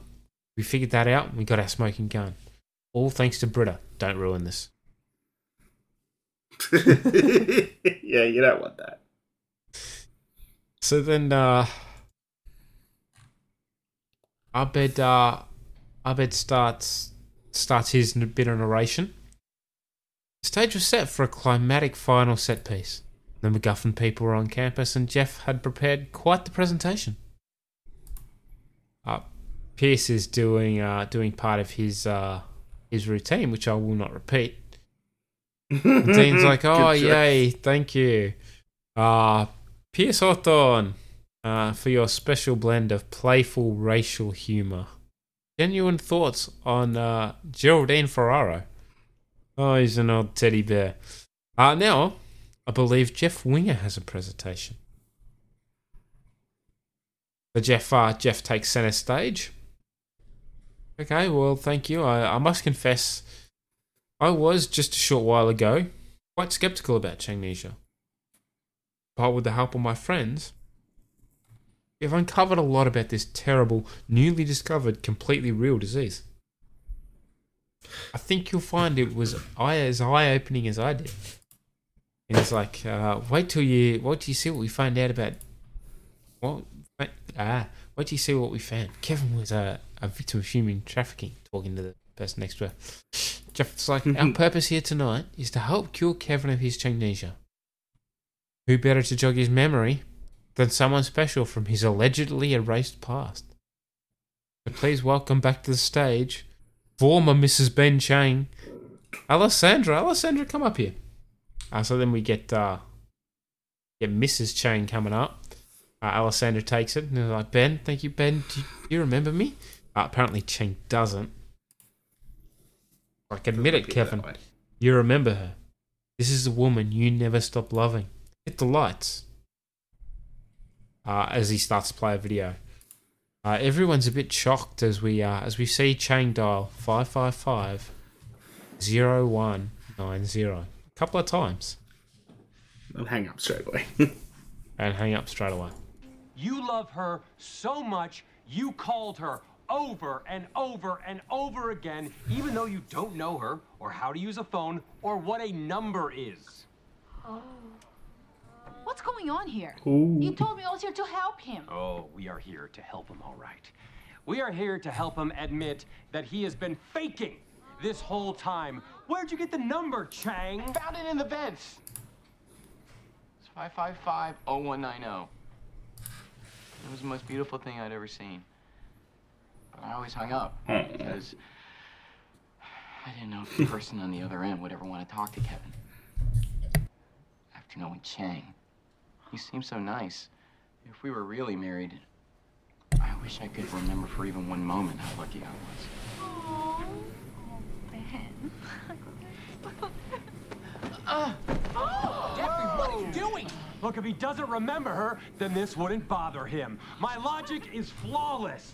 we figured that out and we got our smoking gun. All thanks to Britta. Don't ruin this. yeah, you don't want that. So then uh Abed uh Abed starts starts his bit of narration. The stage was set for a climatic final set piece. The MacGuffin people were on campus and Jeff had prepared quite the presentation. Uh, Pierce is doing uh, doing part of his uh, his routine, which I will not repeat. Dean's like, "Oh, yay, thank you, uh, Pierce Hawthorne, uh, for your special blend of playful racial humor, genuine thoughts on uh, Geraldine Ferraro. Oh, he's an old teddy bear. Uh, now, I believe Jeff Winger has a presentation. The Jeff, uh, Jeff takes center stage. Okay, well, thank you. I, I must confess, I was just a short while ago quite skeptical about Changnesia. But with the help of my friends, we've uncovered a lot about this terrible, newly discovered, completely real disease. I think you'll find it was eye as eye opening as I did. And it's like, uh, wait till you wait till you see what we find out about. What? Wait, ah, wait till you see what we found. Kevin was a, a victim of human trafficking. Talking to the person next to her. Jeff's like, our purpose here tonight is to help cure Kevin of his amnesia. Who better to jog his memory than someone special from his allegedly erased past? So please welcome back to the stage, former Mrs. Ben Chang, Alessandra. Alessandra, come up here. Uh, so then we get uh, get Mrs. Chang coming up. Uh, Alessandra takes it and they're like, Ben, thank you, Ben. Do you, do you remember me? Uh, apparently, Chang doesn't. Like, admit it, Kevin. You remember her. This is the woman you never stop loving. Hit the lights. Uh, as he starts to play a video. Uh, everyone's a bit shocked as we uh, as we see Chang dial 555 0190 a couple of times I'll hang up straight away. and hang up straight away. You love her so much, you called her over and over and over again, even though you don't know her, or how to use a phone, or what a number is. Oh. What's going on here? Ooh. You told me I was here to help him. Oh, we are here to help him, all right. We are here to help him admit that he has been faking this whole time. Where'd you get the number, Chang? Found it in the vents. It's 555 0190. It was the most beautiful thing I'd ever seen. But I always hung up hmm. because I didn't know if the person on the other end would ever want to talk to Kevin. After knowing Chang, he seem so nice. If we were really married, I wish I could remember for even one moment how lucky I was. Oh, Ben! Oh, Jeffrey, what are you doing? Look, if he doesn't remember her, then this wouldn't bother him. My logic is flawless.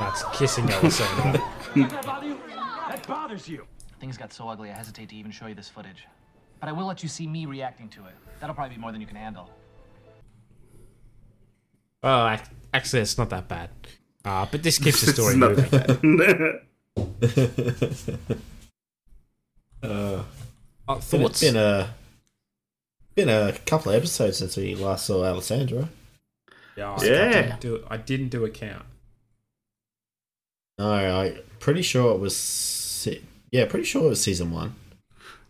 That's kissing Alessandra. Does that bother you? That bothers you. Things got so ugly, I hesitate to even show you this footage. But I will let you see me reacting to it. That'll probably be more than you can handle. Oh, ac- actually, it's not that bad. Uh, but this keeps the It's story not moving. uh, Uh, it's been a been a couple of episodes since we last saw Alessandra. Yeah, I, Yeah. didn't do, I didn't do a count. No, I pretty sure it was. Se- yeah, pretty sure it was season one.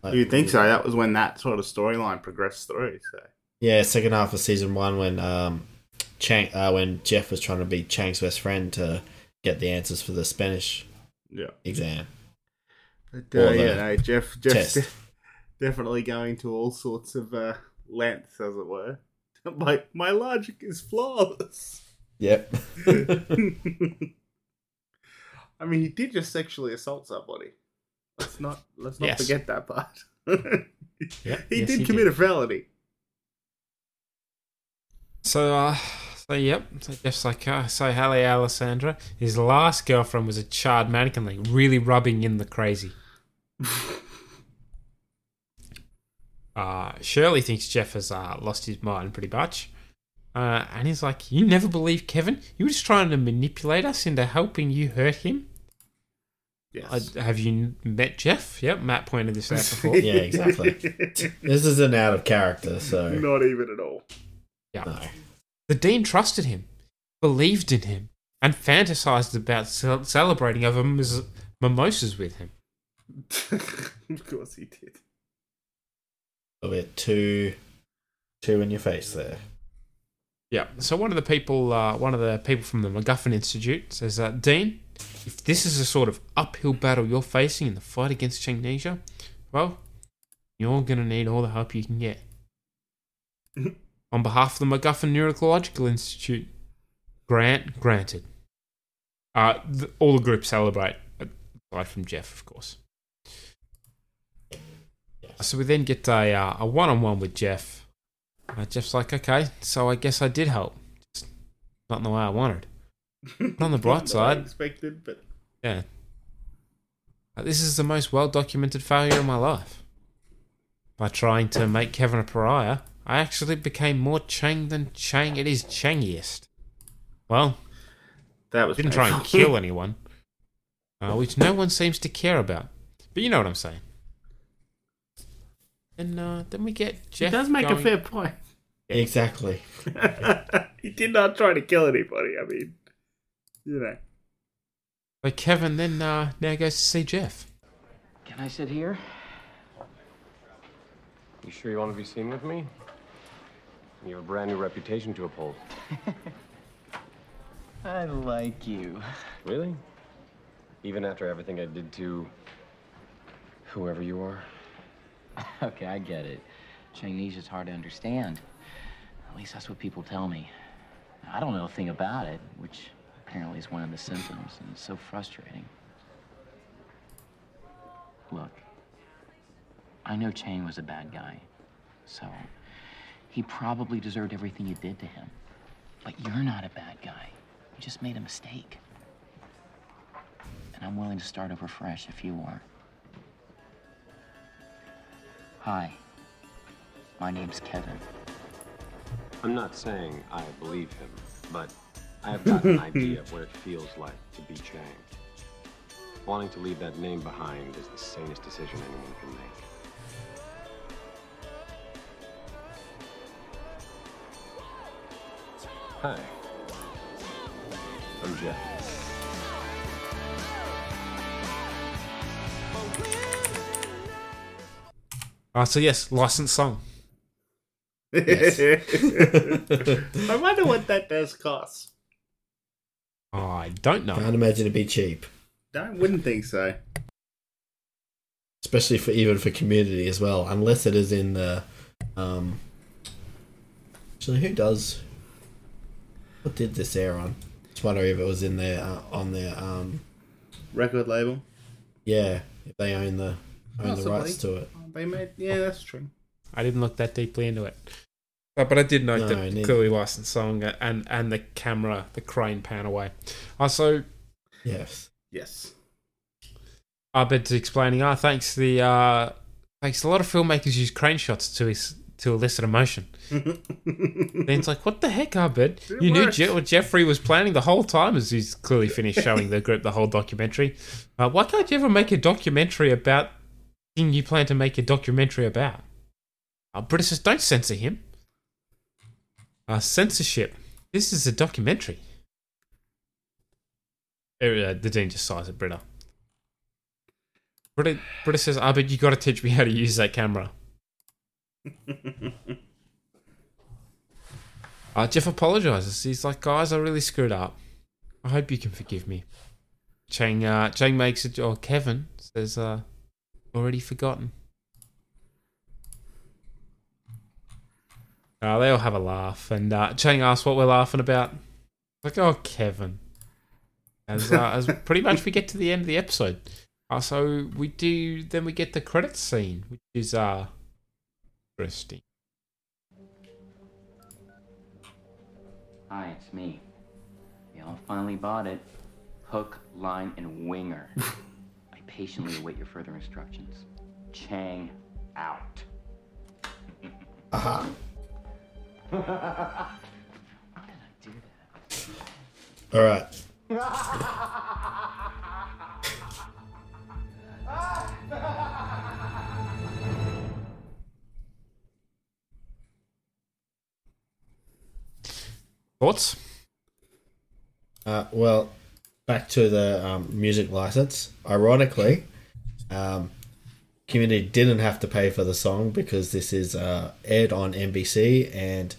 Like, You'd think so. That was when that sort of storyline progressed through. So Yeah, second half of season one when um, Chang, uh, when Jeff was trying to be Chang's best friend to get the answers for the Spanish yeah. exam. But uh, yeah, no, Jeff, Jeff's de- definitely going to all sorts of uh, lengths, as it were. my my logic is flawless. Yep. I mean, he did just sexually assault somebody. Let's not let's not Yes. forget that part. Yep, he yes, did he commit did. a felony. So, uh, so yep. So Jeff's like, uh, so Hallie Alessandra, his last girlfriend was a charred mannequin, like really rubbing in the crazy. uh, Shirley thinks Jeff has uh, lost his mind pretty much. Uh, and he's like, You never believe Kevin? You were just trying to manipulate us into helping you hurt him? Yes. Uh, have you met Jeff? Yep, Matt pointed this out before. yeah, exactly. this isn't out of character, so Not even at all. Yeah. The dean trusted him, believed in him, and fantasized about ce- celebrating over mis- mimosas with him. of course he did. a bit too, too in your face there. Yeah. So one of the people, uh, one of the people from the MacGuffin Institute says, uh, "Dean, if this is the sort of uphill battle you're facing in the fight against Changnesia, well, you're gonna need all the help you can get." On behalf of the MacGuffin Neurological Institute, grant granted. Uh, th- all the groups celebrate, aside from Jeff, of course. So we then get a uh, a one on one with Jeff. Uh, Jeff's like, okay, so I guess I did help, just not in the way I wanted. But on the bright side, expected, but yeah, Uh, this is the most well documented failure of my life. By trying to make Kevin a pariah, I actually became more Chang than Chang It is Changiest. Well, that was didn't try and kill anyone, uh, which no one seems to care about. But you know what I'm saying. And uh, then we get Jeff. he does make going- a fair point. Exactly. he did not try to kill anybody. I mean, you know. But Kevin then uh, now goes to see Jeff. Can I sit here? You sure you want to be seen with me? You have a brand new reputation to uphold. I like you. Really? Even after everything I did to whoever you are? Okay, I get it. Chinese is hard to understand. At least that's what people tell me. I don't know a thing about it, which apparently is one of the symptoms, and it's so frustrating. Look, I know Chang was a bad guy, so he probably deserved everything you did to him. But you're not a bad guy. You just made a mistake. And I'm willing to start over fresh if you are. Hi. My name's Kevin. I'm not saying I believe him, but I have got an idea of what it feels like to be Chang. Wanting to leave that name behind is the sanest decision anyone can make. Hi. I'm Jeff. Uh, so yes, licensed song. I wonder what that does cost. I don't know. Can't imagine it'd be cheap, I wouldn't think so. especially for even for community as well, unless it is in the. Um, actually, who does? What did this air on? Just wondering if it was in there uh, on their um, Record label. yeah, if they own the own the Possibly. rights to it. They made, yeah, that's true. I didn't look that deeply into it. Uh, but I did note No, that neither. clearly licensed song and, and the camera, the crane pan away. Also, Yes. Yes. Abed's explaining, oh, thanks the uh, thanks a lot of filmmakers use crane shots to is, to elicit emotion. then it's like, what the heck, Abed? It you knew. Je- what Jeffrey was planning the whole time as he's clearly finished showing the group the whole documentary. Uh, why can't you ever make a documentary about the thing you plan to make a documentary about? Uh, Britta says, don't censor him. Uh, censorship. This is a documentary. Uh, the dean just sighs at Britta. Britta, Britta says, "Ah, but you got to teach me how to use that camera." Uh, Jeff apologizes. He's like, "Guys, I really screwed up. I hope you can forgive me." Chang, uh, Chang makes it, or Kevin says, uh, "Already forgotten." Uh, they all have a laugh, and uh, Chang asks what we're laughing about. Like, oh, Kevin. As, uh, as pretty much we get to the end of the episode. Uh, so we do, then we get the credits scene, which is uh, interesting. Hi, it's me. Y'all finally bought it. Hook, line, and winger. I patiently await your further instructions. Chang out. Aha. Why did I do that? All right. Thoughts? Uh, well, back to the um, music license. Ironically, um, Community didn't have to pay for the song because this is uh, aired on NBC and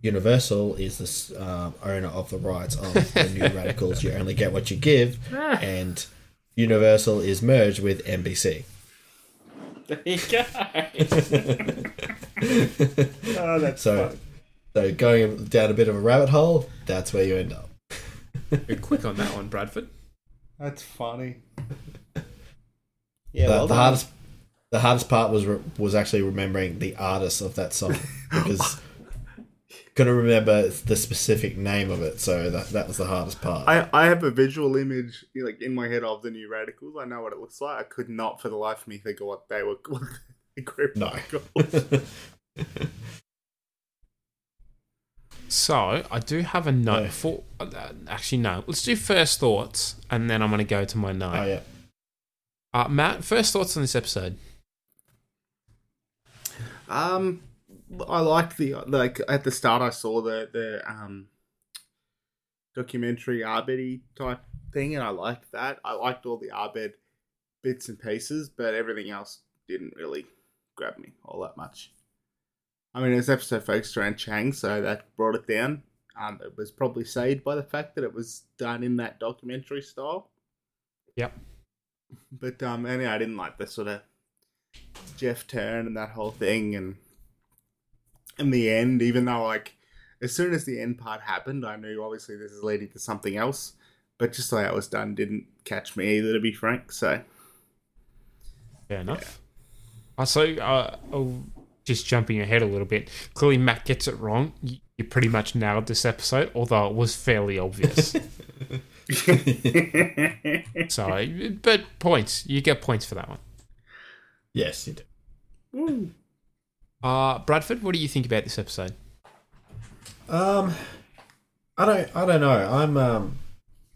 Universal is the uh, owner of the rights of the New Radicals. You only get what you give, and Universal is merged with NBC. There you go. oh, that's so, fun. So going down a bit of a rabbit hole, that's where you end up. You're quick on that one, Bradford. That's funny. Yeah, Yeah, the, well the hardest the hardest part was re- was actually remembering the artist of that song because couldn't remember the specific name of it, so that that was the hardest part. I, I have a visual image like in my head of the new radicals. I know what it looks like. I could not for the life of me think of what they were what the group No. were called. So I do have a note for. Uh, actually, no. Let's do first thoughts, and then I'm going to go to my note. Oh yeah. Uh, Matt, first thoughts on this episode. Um, I like the like at the start. I saw the the um documentary Arbedy type thing, and I liked that. I liked all the Abed bits and pieces, but everything else didn't really grab me all that much. I mean, this episode focused around Chang, so that brought it down. Um, it was probably saved by the fact that it was done in that documentary style. Yep. But um, anyway, I didn't like the sort of Jeff turn and that whole thing, and in the end, even though like as soon as the end part happened, I knew obviously this is leading to something else. But just the way it was done didn't catch me either, to be frank. So Fair enough. Uh, so, uh, oh, just jumping ahead a little bit. Clearly, Matt gets it wrong. You, you pretty much nailed this episode, although it was fairly obvious. so, but points. You get points for that one. Yes, you do. Uh, Bradford, what do you think about this episode? Um, I don't. I don't know. I'm. Um,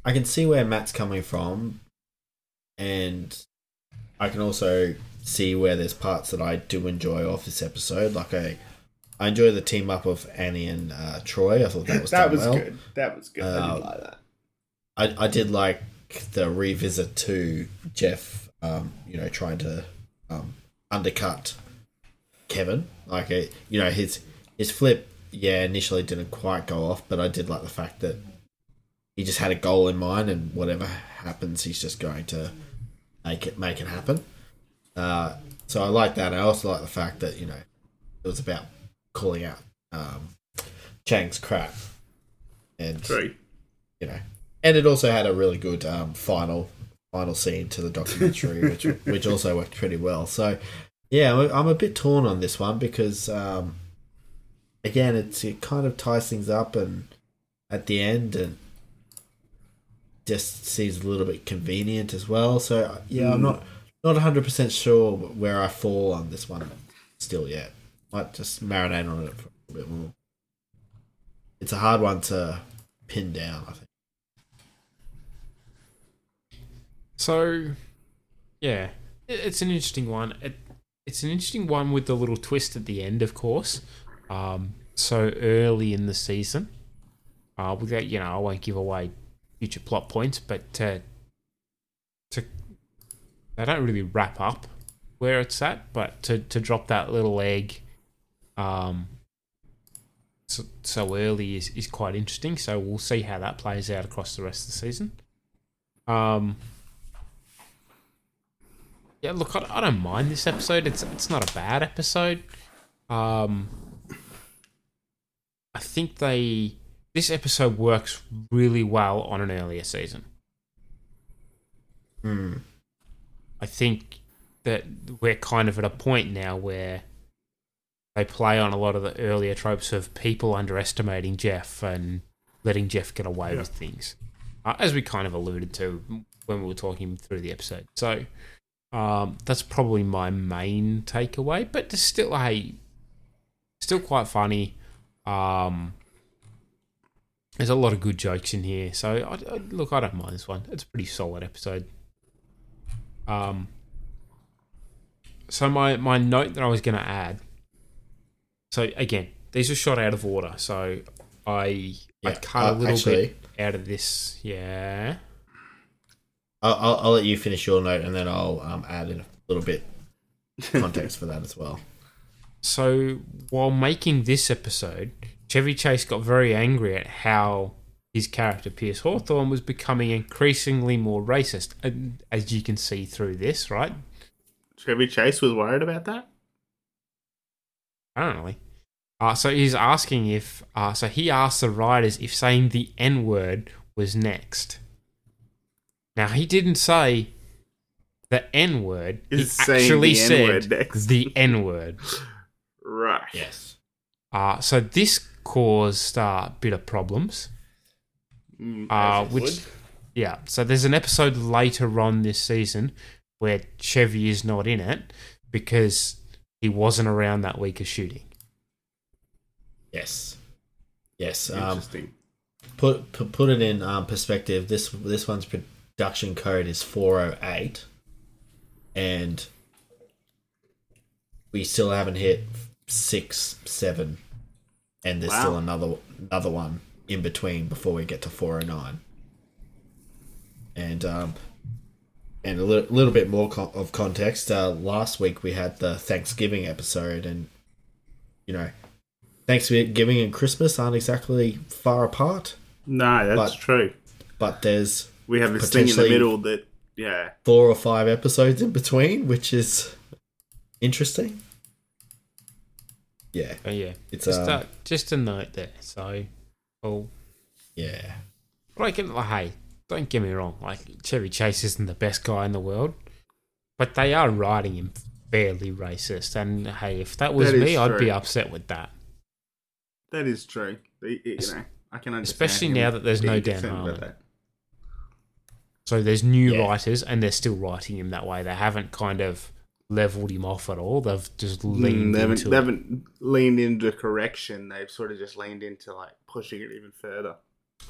I can see where Matt's coming from, and I can also see where there's parts that I do enjoy off this episode. Like I, I enjoy the team up of Annie and uh, Troy. I thought that was that was well. good. That was good. I Uh, did like that. I, I did like the revisit to Jeff, um, you know, trying to um, undercut Kevin. Like, it, you know, his his flip, yeah, initially didn't quite go off, but I did like the fact that he just had a goal in mind, and whatever happens, he's just going to make it make it happen. Uh, so I like that. I also like the fact that you know it was about calling out um, Chang's crap, and you know, and it also had a really good um, final final scene to the documentary, which which also worked pretty well. So yeah, I'm- a bit torn on this one because um, again, it's it kind of ties things up and at the end and just seems a little bit convenient as well. So yeah, I'm Mm. not not 100 percent sure where I fall on this one still yet. Might just marinate on it a bit more. It's a hard one to pin down, I think. So, yeah, it's an interesting one. It, it's an interesting one with the little twist at the end, of course. Um, so early in the season, Uh, without you know, I won't give away future plot points, but to they don't really wrap up where it's at, but to to drop that little egg, um, so, so early is is quite interesting. So we'll see how that plays out across the rest of the season. Um. Yeah, look, I, I don't mind this episode. It's it's not a bad episode. Um, I think they this episode works really well on an earlier season. Hmm. I think that we're kind of at a point now where they play on a lot of the earlier tropes of people underestimating Jeff and letting Jeff get away with things, uh, as we kind of alluded to when we were talking through the episode. So um, that's probably my main takeaway, but still a still quite funny. Um, there's a lot of good jokes in here, so I, I, look, I don't mind this one. It's a pretty solid episode. Um, so my my note that I was going to add. So again, these are shot out of order, so I I cut uh, a little actually- bit out of this. Yeah. I'll, I'll, I'll let you finish your note and then I'll um, add in a little bit context for that as well. So while making this episode, Chevy Chase got very angry at how his character Pierce Hawthorne was becoming increasingly more racist, and as you can see through this, right? Chevy Chase was worried about that. Apparently. Uh, so he's asking if. Uh, so he asked the writers if saying the N word was next. Now he didn't say the N word. He actually the N-word said next. the N word. Right. Yes. Uh, so this caused uh, a bit of problems. Mm, Uh, which, would. yeah. So there's an episode later on this season where Chevy is not in it because he wasn't around that week of shooting. Yes. Yes. Um, put, put put it in um, perspective. This this one's production code is four oh eight, and we still haven't hit six seven, and there's still another another one in between before we get to four oh nine. And um, and a li- little bit more con- of context. Uh, last week we had the Thanksgiving episode, and you know, Thanksgiving and Christmas aren't exactly far apart. No, that's But- true. But there's We have this thing in the potentially middle that, yeah. four or five episodes in between, which is interesting. Yeah, But yeah, It's, just, um, a, just a note there. So, well, yeah. like, like, hey, don't get me wrong. Like, Chevy Chase isn't the best guy in the world, but they are writing him fairly racist. And hey, if that was That is me, I'd be upset with that. That is true. The- You know, I can understand. Especially now that there's no being Dan Harmon. So there's new Yeah. writers, and they're still writing him that way. They haven't kind of leveled him off at all. They've just Mm, leaned they, haven't, into they haven't leaned into correction. They've sort of just leaned into like pushing it even further.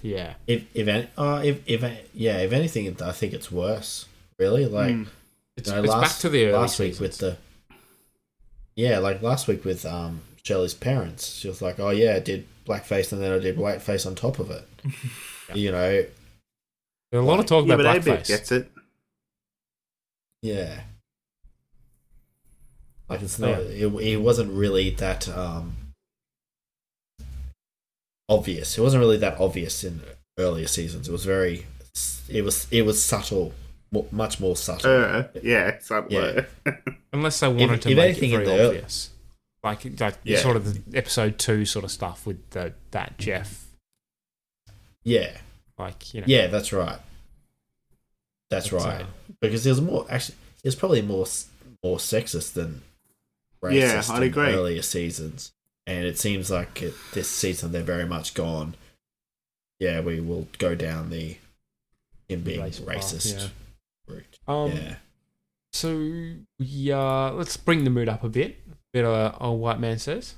Yeah. If if any, uh, if if yeah, if anything, I think it's worse. Really, like Mm. It's, you know, it's last, back to the early last week with the yeah, like last week with um Shelley's parents. She was like, "Oh yeah, I did blackface and then I did whiteface on top of it." You know, There's a lot of talk yeah, about but A-Bit blackface. gets it. Yeah. Like it's Yeah. not. It, it wasn't really that um obvious. It wasn't really that obvious in earlier seasons. It was very. It was. It was subtle. Much more subtle. Uh, yeah, subtly. Yeah. Unless they wanted If- to if make anything it in very the- obvious. Like, like Yeah. sort of the episode two sort of stuff with the that Jeff. Yeah. Like, you know. Yeah, that's right. That's But, uh, right. Because there's more. Actually, it's probably more more sexist than racist Yeah, I'd agree. earlier seasons, and it seems like it, this season they're very much gone. Yeah, we will go down the him being Race path, racist yeah. route. Um, yeah. So, yeah, let's bring the mood up a bit. Bit of uh, old white man says.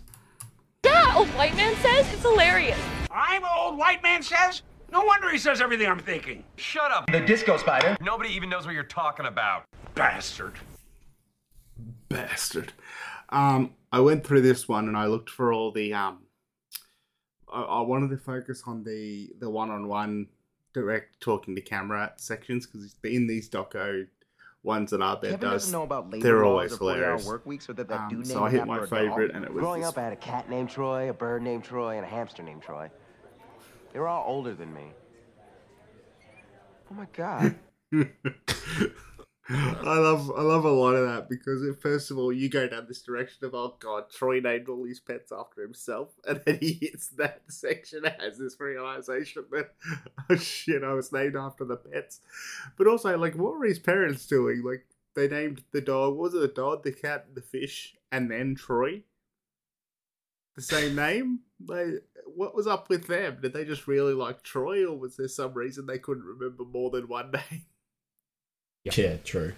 Yeah, old white man says it's hilarious. I'm old white man says? No wonder he says everything I'm thinking. Shut up. The disco spider. Nobody even knows what you're talking about. Bastard. Bastard. Um, I went through this one and I looked for all the um, I, I wanted to focus on the the one on one direct talking to camera sections because in these doco ones that Abed Kevin does, doesn't know about labor they're always or 40-hour hilarious. work weeks or that that Um, so I hit my favorite, and it was Growing up, I had a cat named Troy, a bird named Troy, and a hamster named Troy. They were all older than me. Oh my god. I love I love a lot of that because it, first of all you go down this direction of oh god Troy named all these pets after himself and then he hits that section and has this realization that oh shit I was named after the pets. But also like what were his parents doing? Like they named the dog was it the dog the cat the fish and then Troy? The same name? Like what was up with them? Did they just really like Troy or was there some reason they couldn't remember more than one name Yeah, true.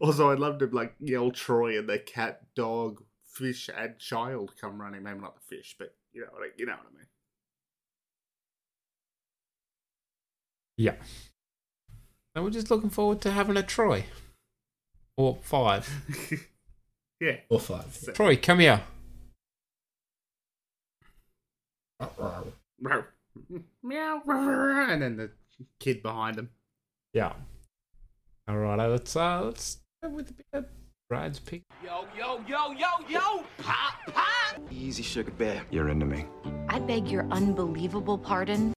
Also, I'd love to like yell Troy and the cat, dog, fish, and child come running. Maybe not the fish, but you know what I, you know what I mean. Yeah. So we're just looking forward to having a Troy. Or five. Yeah. Or five. Troy, come here. Meow, and then the kid behind him. Yeah. All right, let's uh, let's go with a bit of Brad's pick. Yo, yo, yo, yo, yo! Pop, pop! Easy, sugar bear. You're into me. I beg your unbelievable pardon.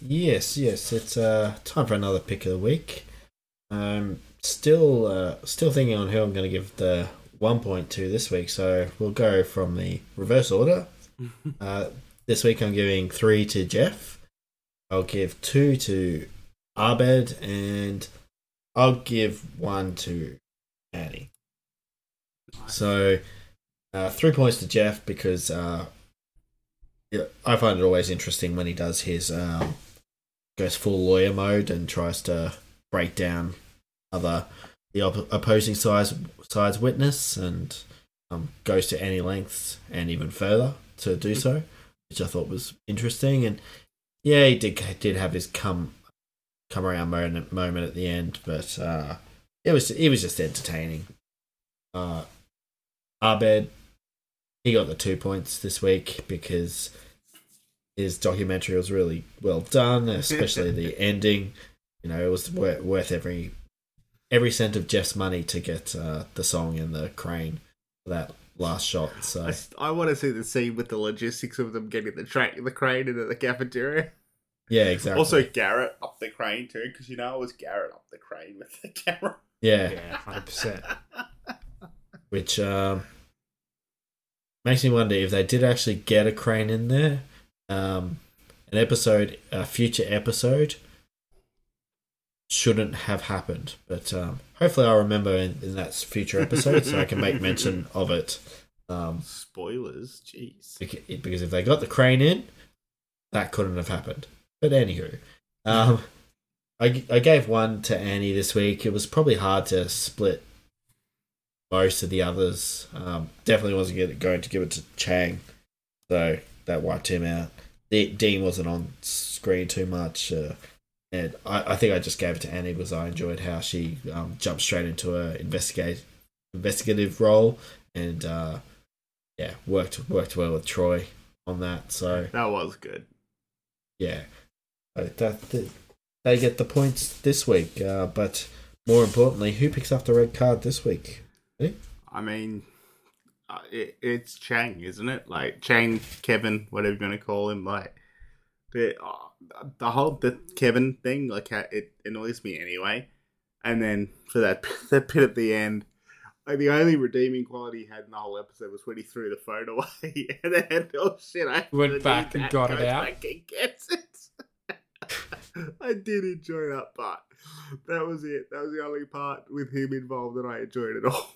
Yes, yes, it's uh, time for another pick of the week. Um, still, uh, still thinking on who I'm going to give the one point to this week. So we'll go from the reverse order. uh, this week I'm giving three to Jeff. I'll give two to Abed, and I'll give one to Annie. So uh, three points to Jeff because uh, yeah, I find it always interesting when he does his um, goes full lawyer mode and tries to break down other the op- opposing side's side's witness and um, goes to any lengths and even further to do so, which I thought was interesting. And yeah, he did did have his come come around moment moment at the end, but uh, it was it was just entertaining. Uh, Abed, he got the two points this week because his documentary was really well done, especially the ending. You know, it was worth, worth every every cent of Jeff's money to get uh, the song and the crane for that last shot. So I, want to see the scene with the logistics of them getting the train, the crane into the cafeteria. yeah, exactly. Also, Garrett up the crane too, because you know it was Garrett up the crane with the camera. yeah, Yeah, hundred percent. which um, makes me wonder if they did actually get a crane in there. Um, an episode, a future episode, shouldn't have happened, but um, hopefully I'll remember in, in that future episode so I can make mention of it. Um, Spoilers, jeez. beca- because if they got the crane in, that couldn't have happened. But anywho, um, I, I gave one to Annie this week. It was probably hard to split most of the others. Um, definitely wasn't get- going to give it to Chang, so that wiped him out. De- Dean wasn't on screen too much, uh, and I, I think I just gave it to Annie because I enjoyed how she um, jumped straight into a investigate investigative role and uh, yeah, worked worked well with Troy on that. So That was good. yeah, Uh, that, that they get the points this week. Uh, but more importantly, who picks up the red card this week? Ready? I mean, uh, it, it's Chang, isn't it? Like Chang, Kevin, whatever you're gonna call him. Like the uh, the whole the Kevin thing, like how it annoys me anyway. And then for that that bit at the end, like the only redeeming quality he had in the whole episode was when he threw the phone away, and then oh shit, I Went back and got it out. back and gets it. I did enjoy that part. That was it. That was the only part with him involved that I enjoyed at all.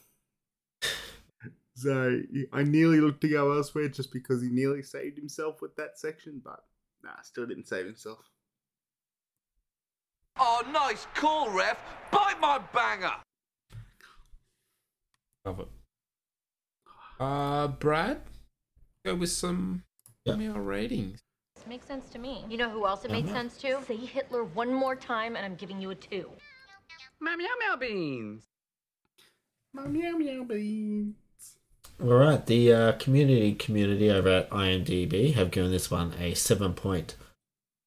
So I nearly looked to go elsewhere just because he nearly saved himself with that section, but nah, still didn't save himself. Oh, nice call, ref. Bite my banger. Love it. Uh, Brad, go with some email ratings. This makes sense to me. You know who else it made Uh-huh. sense to? Say Hitler one more time, and I'm giving you a two. Meow meow meow beans. Meow meow beans. All right, the uh, community community over at IMDb have given this one a seven point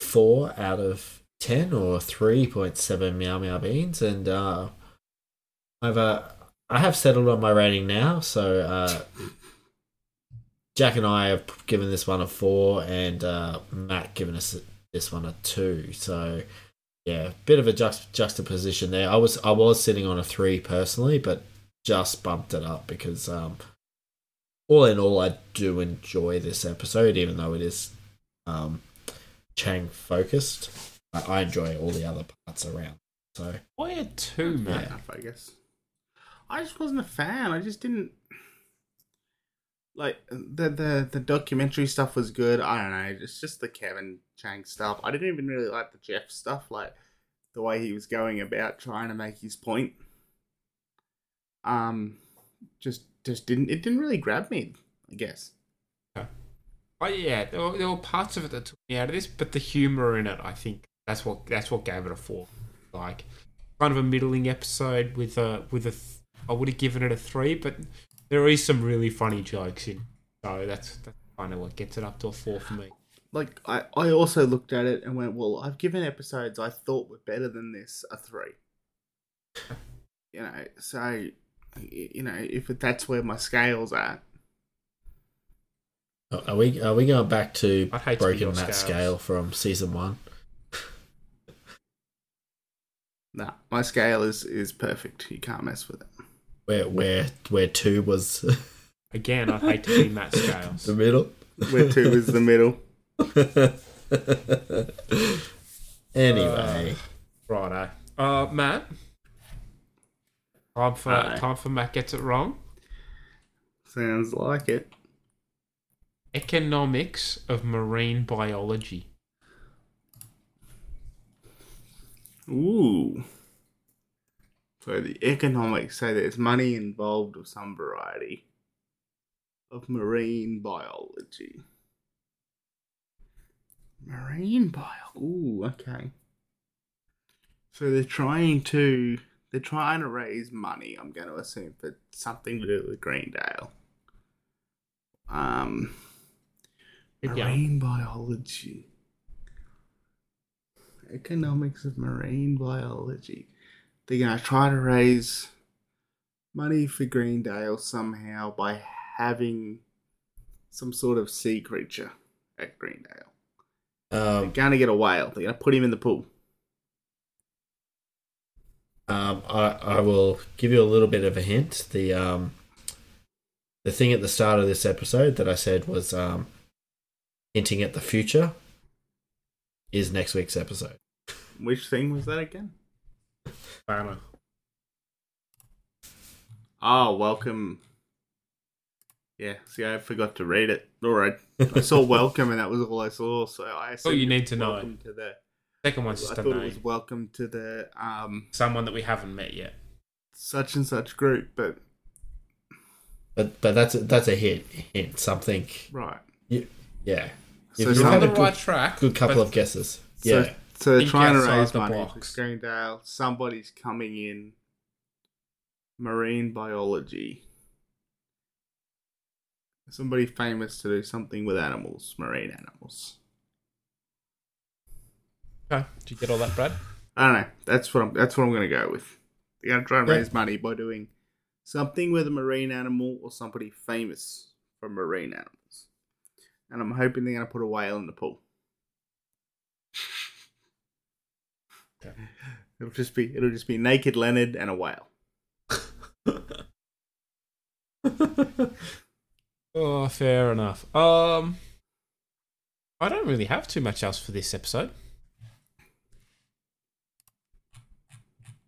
four out of ten, or three point seven meow meow beans, and uh, I've uh, I have settled on my rating now. So uh, Jack and I have given this one a four, and uh, Matt given us this one a two. So yeah, bit of a juxt- juxtaposition there. I was I was sitting on a three personally, but just bumped it up because um, all in all, I do enjoy this episode, even though it is um, Chang focused. I, I enjoy all the other parts around. So why a two, man? enough, I guess. I just wasn't a fan. I just didn't like the the the documentary stuff was good. I don't know, it's just the Kevin Chang stuff. I didn't even really like the Jeff stuff, like the way he was going about trying to make his point. Um, just just didn't it didn't really grab me. I guess. Oh yeah, there were, there were parts of it that took me out of this, but the humor in it, I think that's what that's what gave it a four. Like kind of a middling episode with a with a. Th- I would have given it a three, but there is some really funny jokes in, so that's that's kind of what gets it up to a four for me. Like I, I also looked at it and went, well, I've given episodes I thought were better than this a three. You know, so you know if that's where my scale's at. are we are we going back to I'd hate to breaking that scales. scale from season one? Nah, my scale is is perfect. You can't mess with it. Where where where two was Again, I'd hate to be Matt Scales. the middle. Where two is the middle. anyway, Righto. Uh, Matt. Time for Aye. time for Matt gets it wrong. Sounds like it. Economics of marine biology. Ooh. So the economics say there's money involved of some variety of marine biology. Marine bio. Ooh, okay. So they're trying to they're trying to raise money. I'm going to assume for something to do with Greendale. Um, marine biology. Economics of marine biology. They're going to try to raise money for Greendale somehow by having some sort of sea creature at Greendale. They're um, going to get a whale. They're going to put him in the pool. Um, I I will give you a little bit of a hint. The um, the thing at the start of this episode that I said was um, hinting at the future is next week's episode. Which thing was that again? Banner. Oh, welcome. Yeah, see, I forgot to read it. All right, I saw welcome, and that was all I saw. So I. all you need to know. welcome To the, Second one's just I a thought name. it was welcome to the um Someone that we haven't met yet. such and such group, but But but that's a, that's a hint. Hint something. right. You, yeah. So You've had a on the good, right track, Good couple but- of guesses. So, Yeah. so they're trying to raise money box. for Greendale. Somebody's coming in. Marine biology. Somebody famous to do something with animals, marine animals. Okay. Did you get all that, Brad? I don't know. That's what I'm. That's what I'm going to go with. They're going to try and Yeah. raise money by doing something with a marine animal or somebody famous for marine animals. And I'm hoping they're going to put a whale in the pool. It'll just be. It'll just be naked Leonard and a whale. Oh, fair enough. Um, I don't really have too much else for this episode.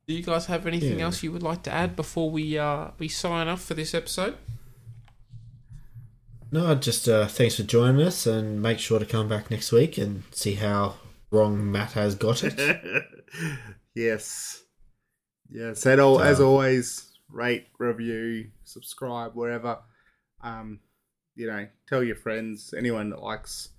Do you guys have anything Yeah. else you would like to add before we uh we sign off for this episode? No, just uh, thanks for joining us, and make sure to come back next week and see how wrong Matt has got it. yes. Yes. And all, as always, rate, review, subscribe, wherever. Um, you know, tell your friends, anyone that likes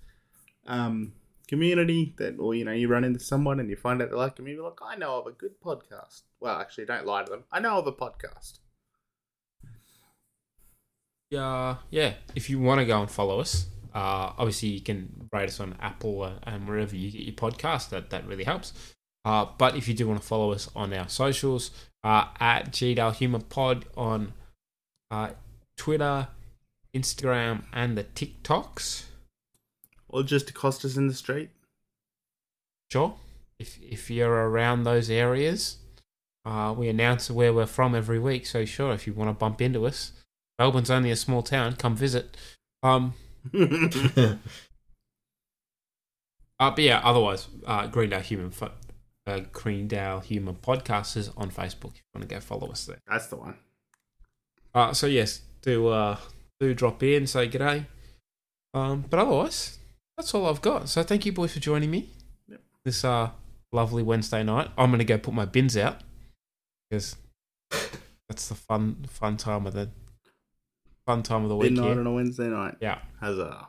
um community that or you know, you run into someone and you find out they like community, like I know of a good podcast. Well, actually don't lie to them. I know of a podcast. yeah, yeah. If you want to go and follow us, uh, obviously you can rate us on Apple uh, and wherever you get your podcast. That that really helps. Uh, but if you do want to follow us on our socials, uh, at GDAL Humor Pod on uh, Twitter, Instagram, and the TikToks. Or just accost us in the street. Sure. If if you're around those areas, uh, we announce where we're from every week. So sure, if you want to bump into us, Melbourne's only a small town. Come visit. Um. uh, but yeah, otherwise, uh, Greendale Human Fo- uh, Greendale Human Podcast is on Facebook. If you want to go follow us there. That's the one. Uh, so yes, do uh, do drop in, say g'day. Um, but otherwise, that's all I've got. So thank you, boys, for joining me this uh lovely Wednesday night. I'm gonna go put my bins out because that's the fun fun time of the fun time of the week. Midnight on a Wednesday night. Yeah. Huzzah.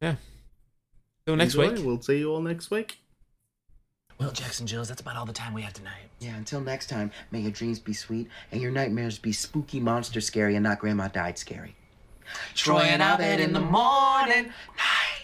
Yeah. Till next Enjoy. week. We'll see you all next week. Well, Jackson Jills, that's about all the time we have tonight. Yeah, until next time, may your dreams be sweet and your nightmares be spooky, monster scary, and not grandma died scary. Destroying our bed in the morning, night.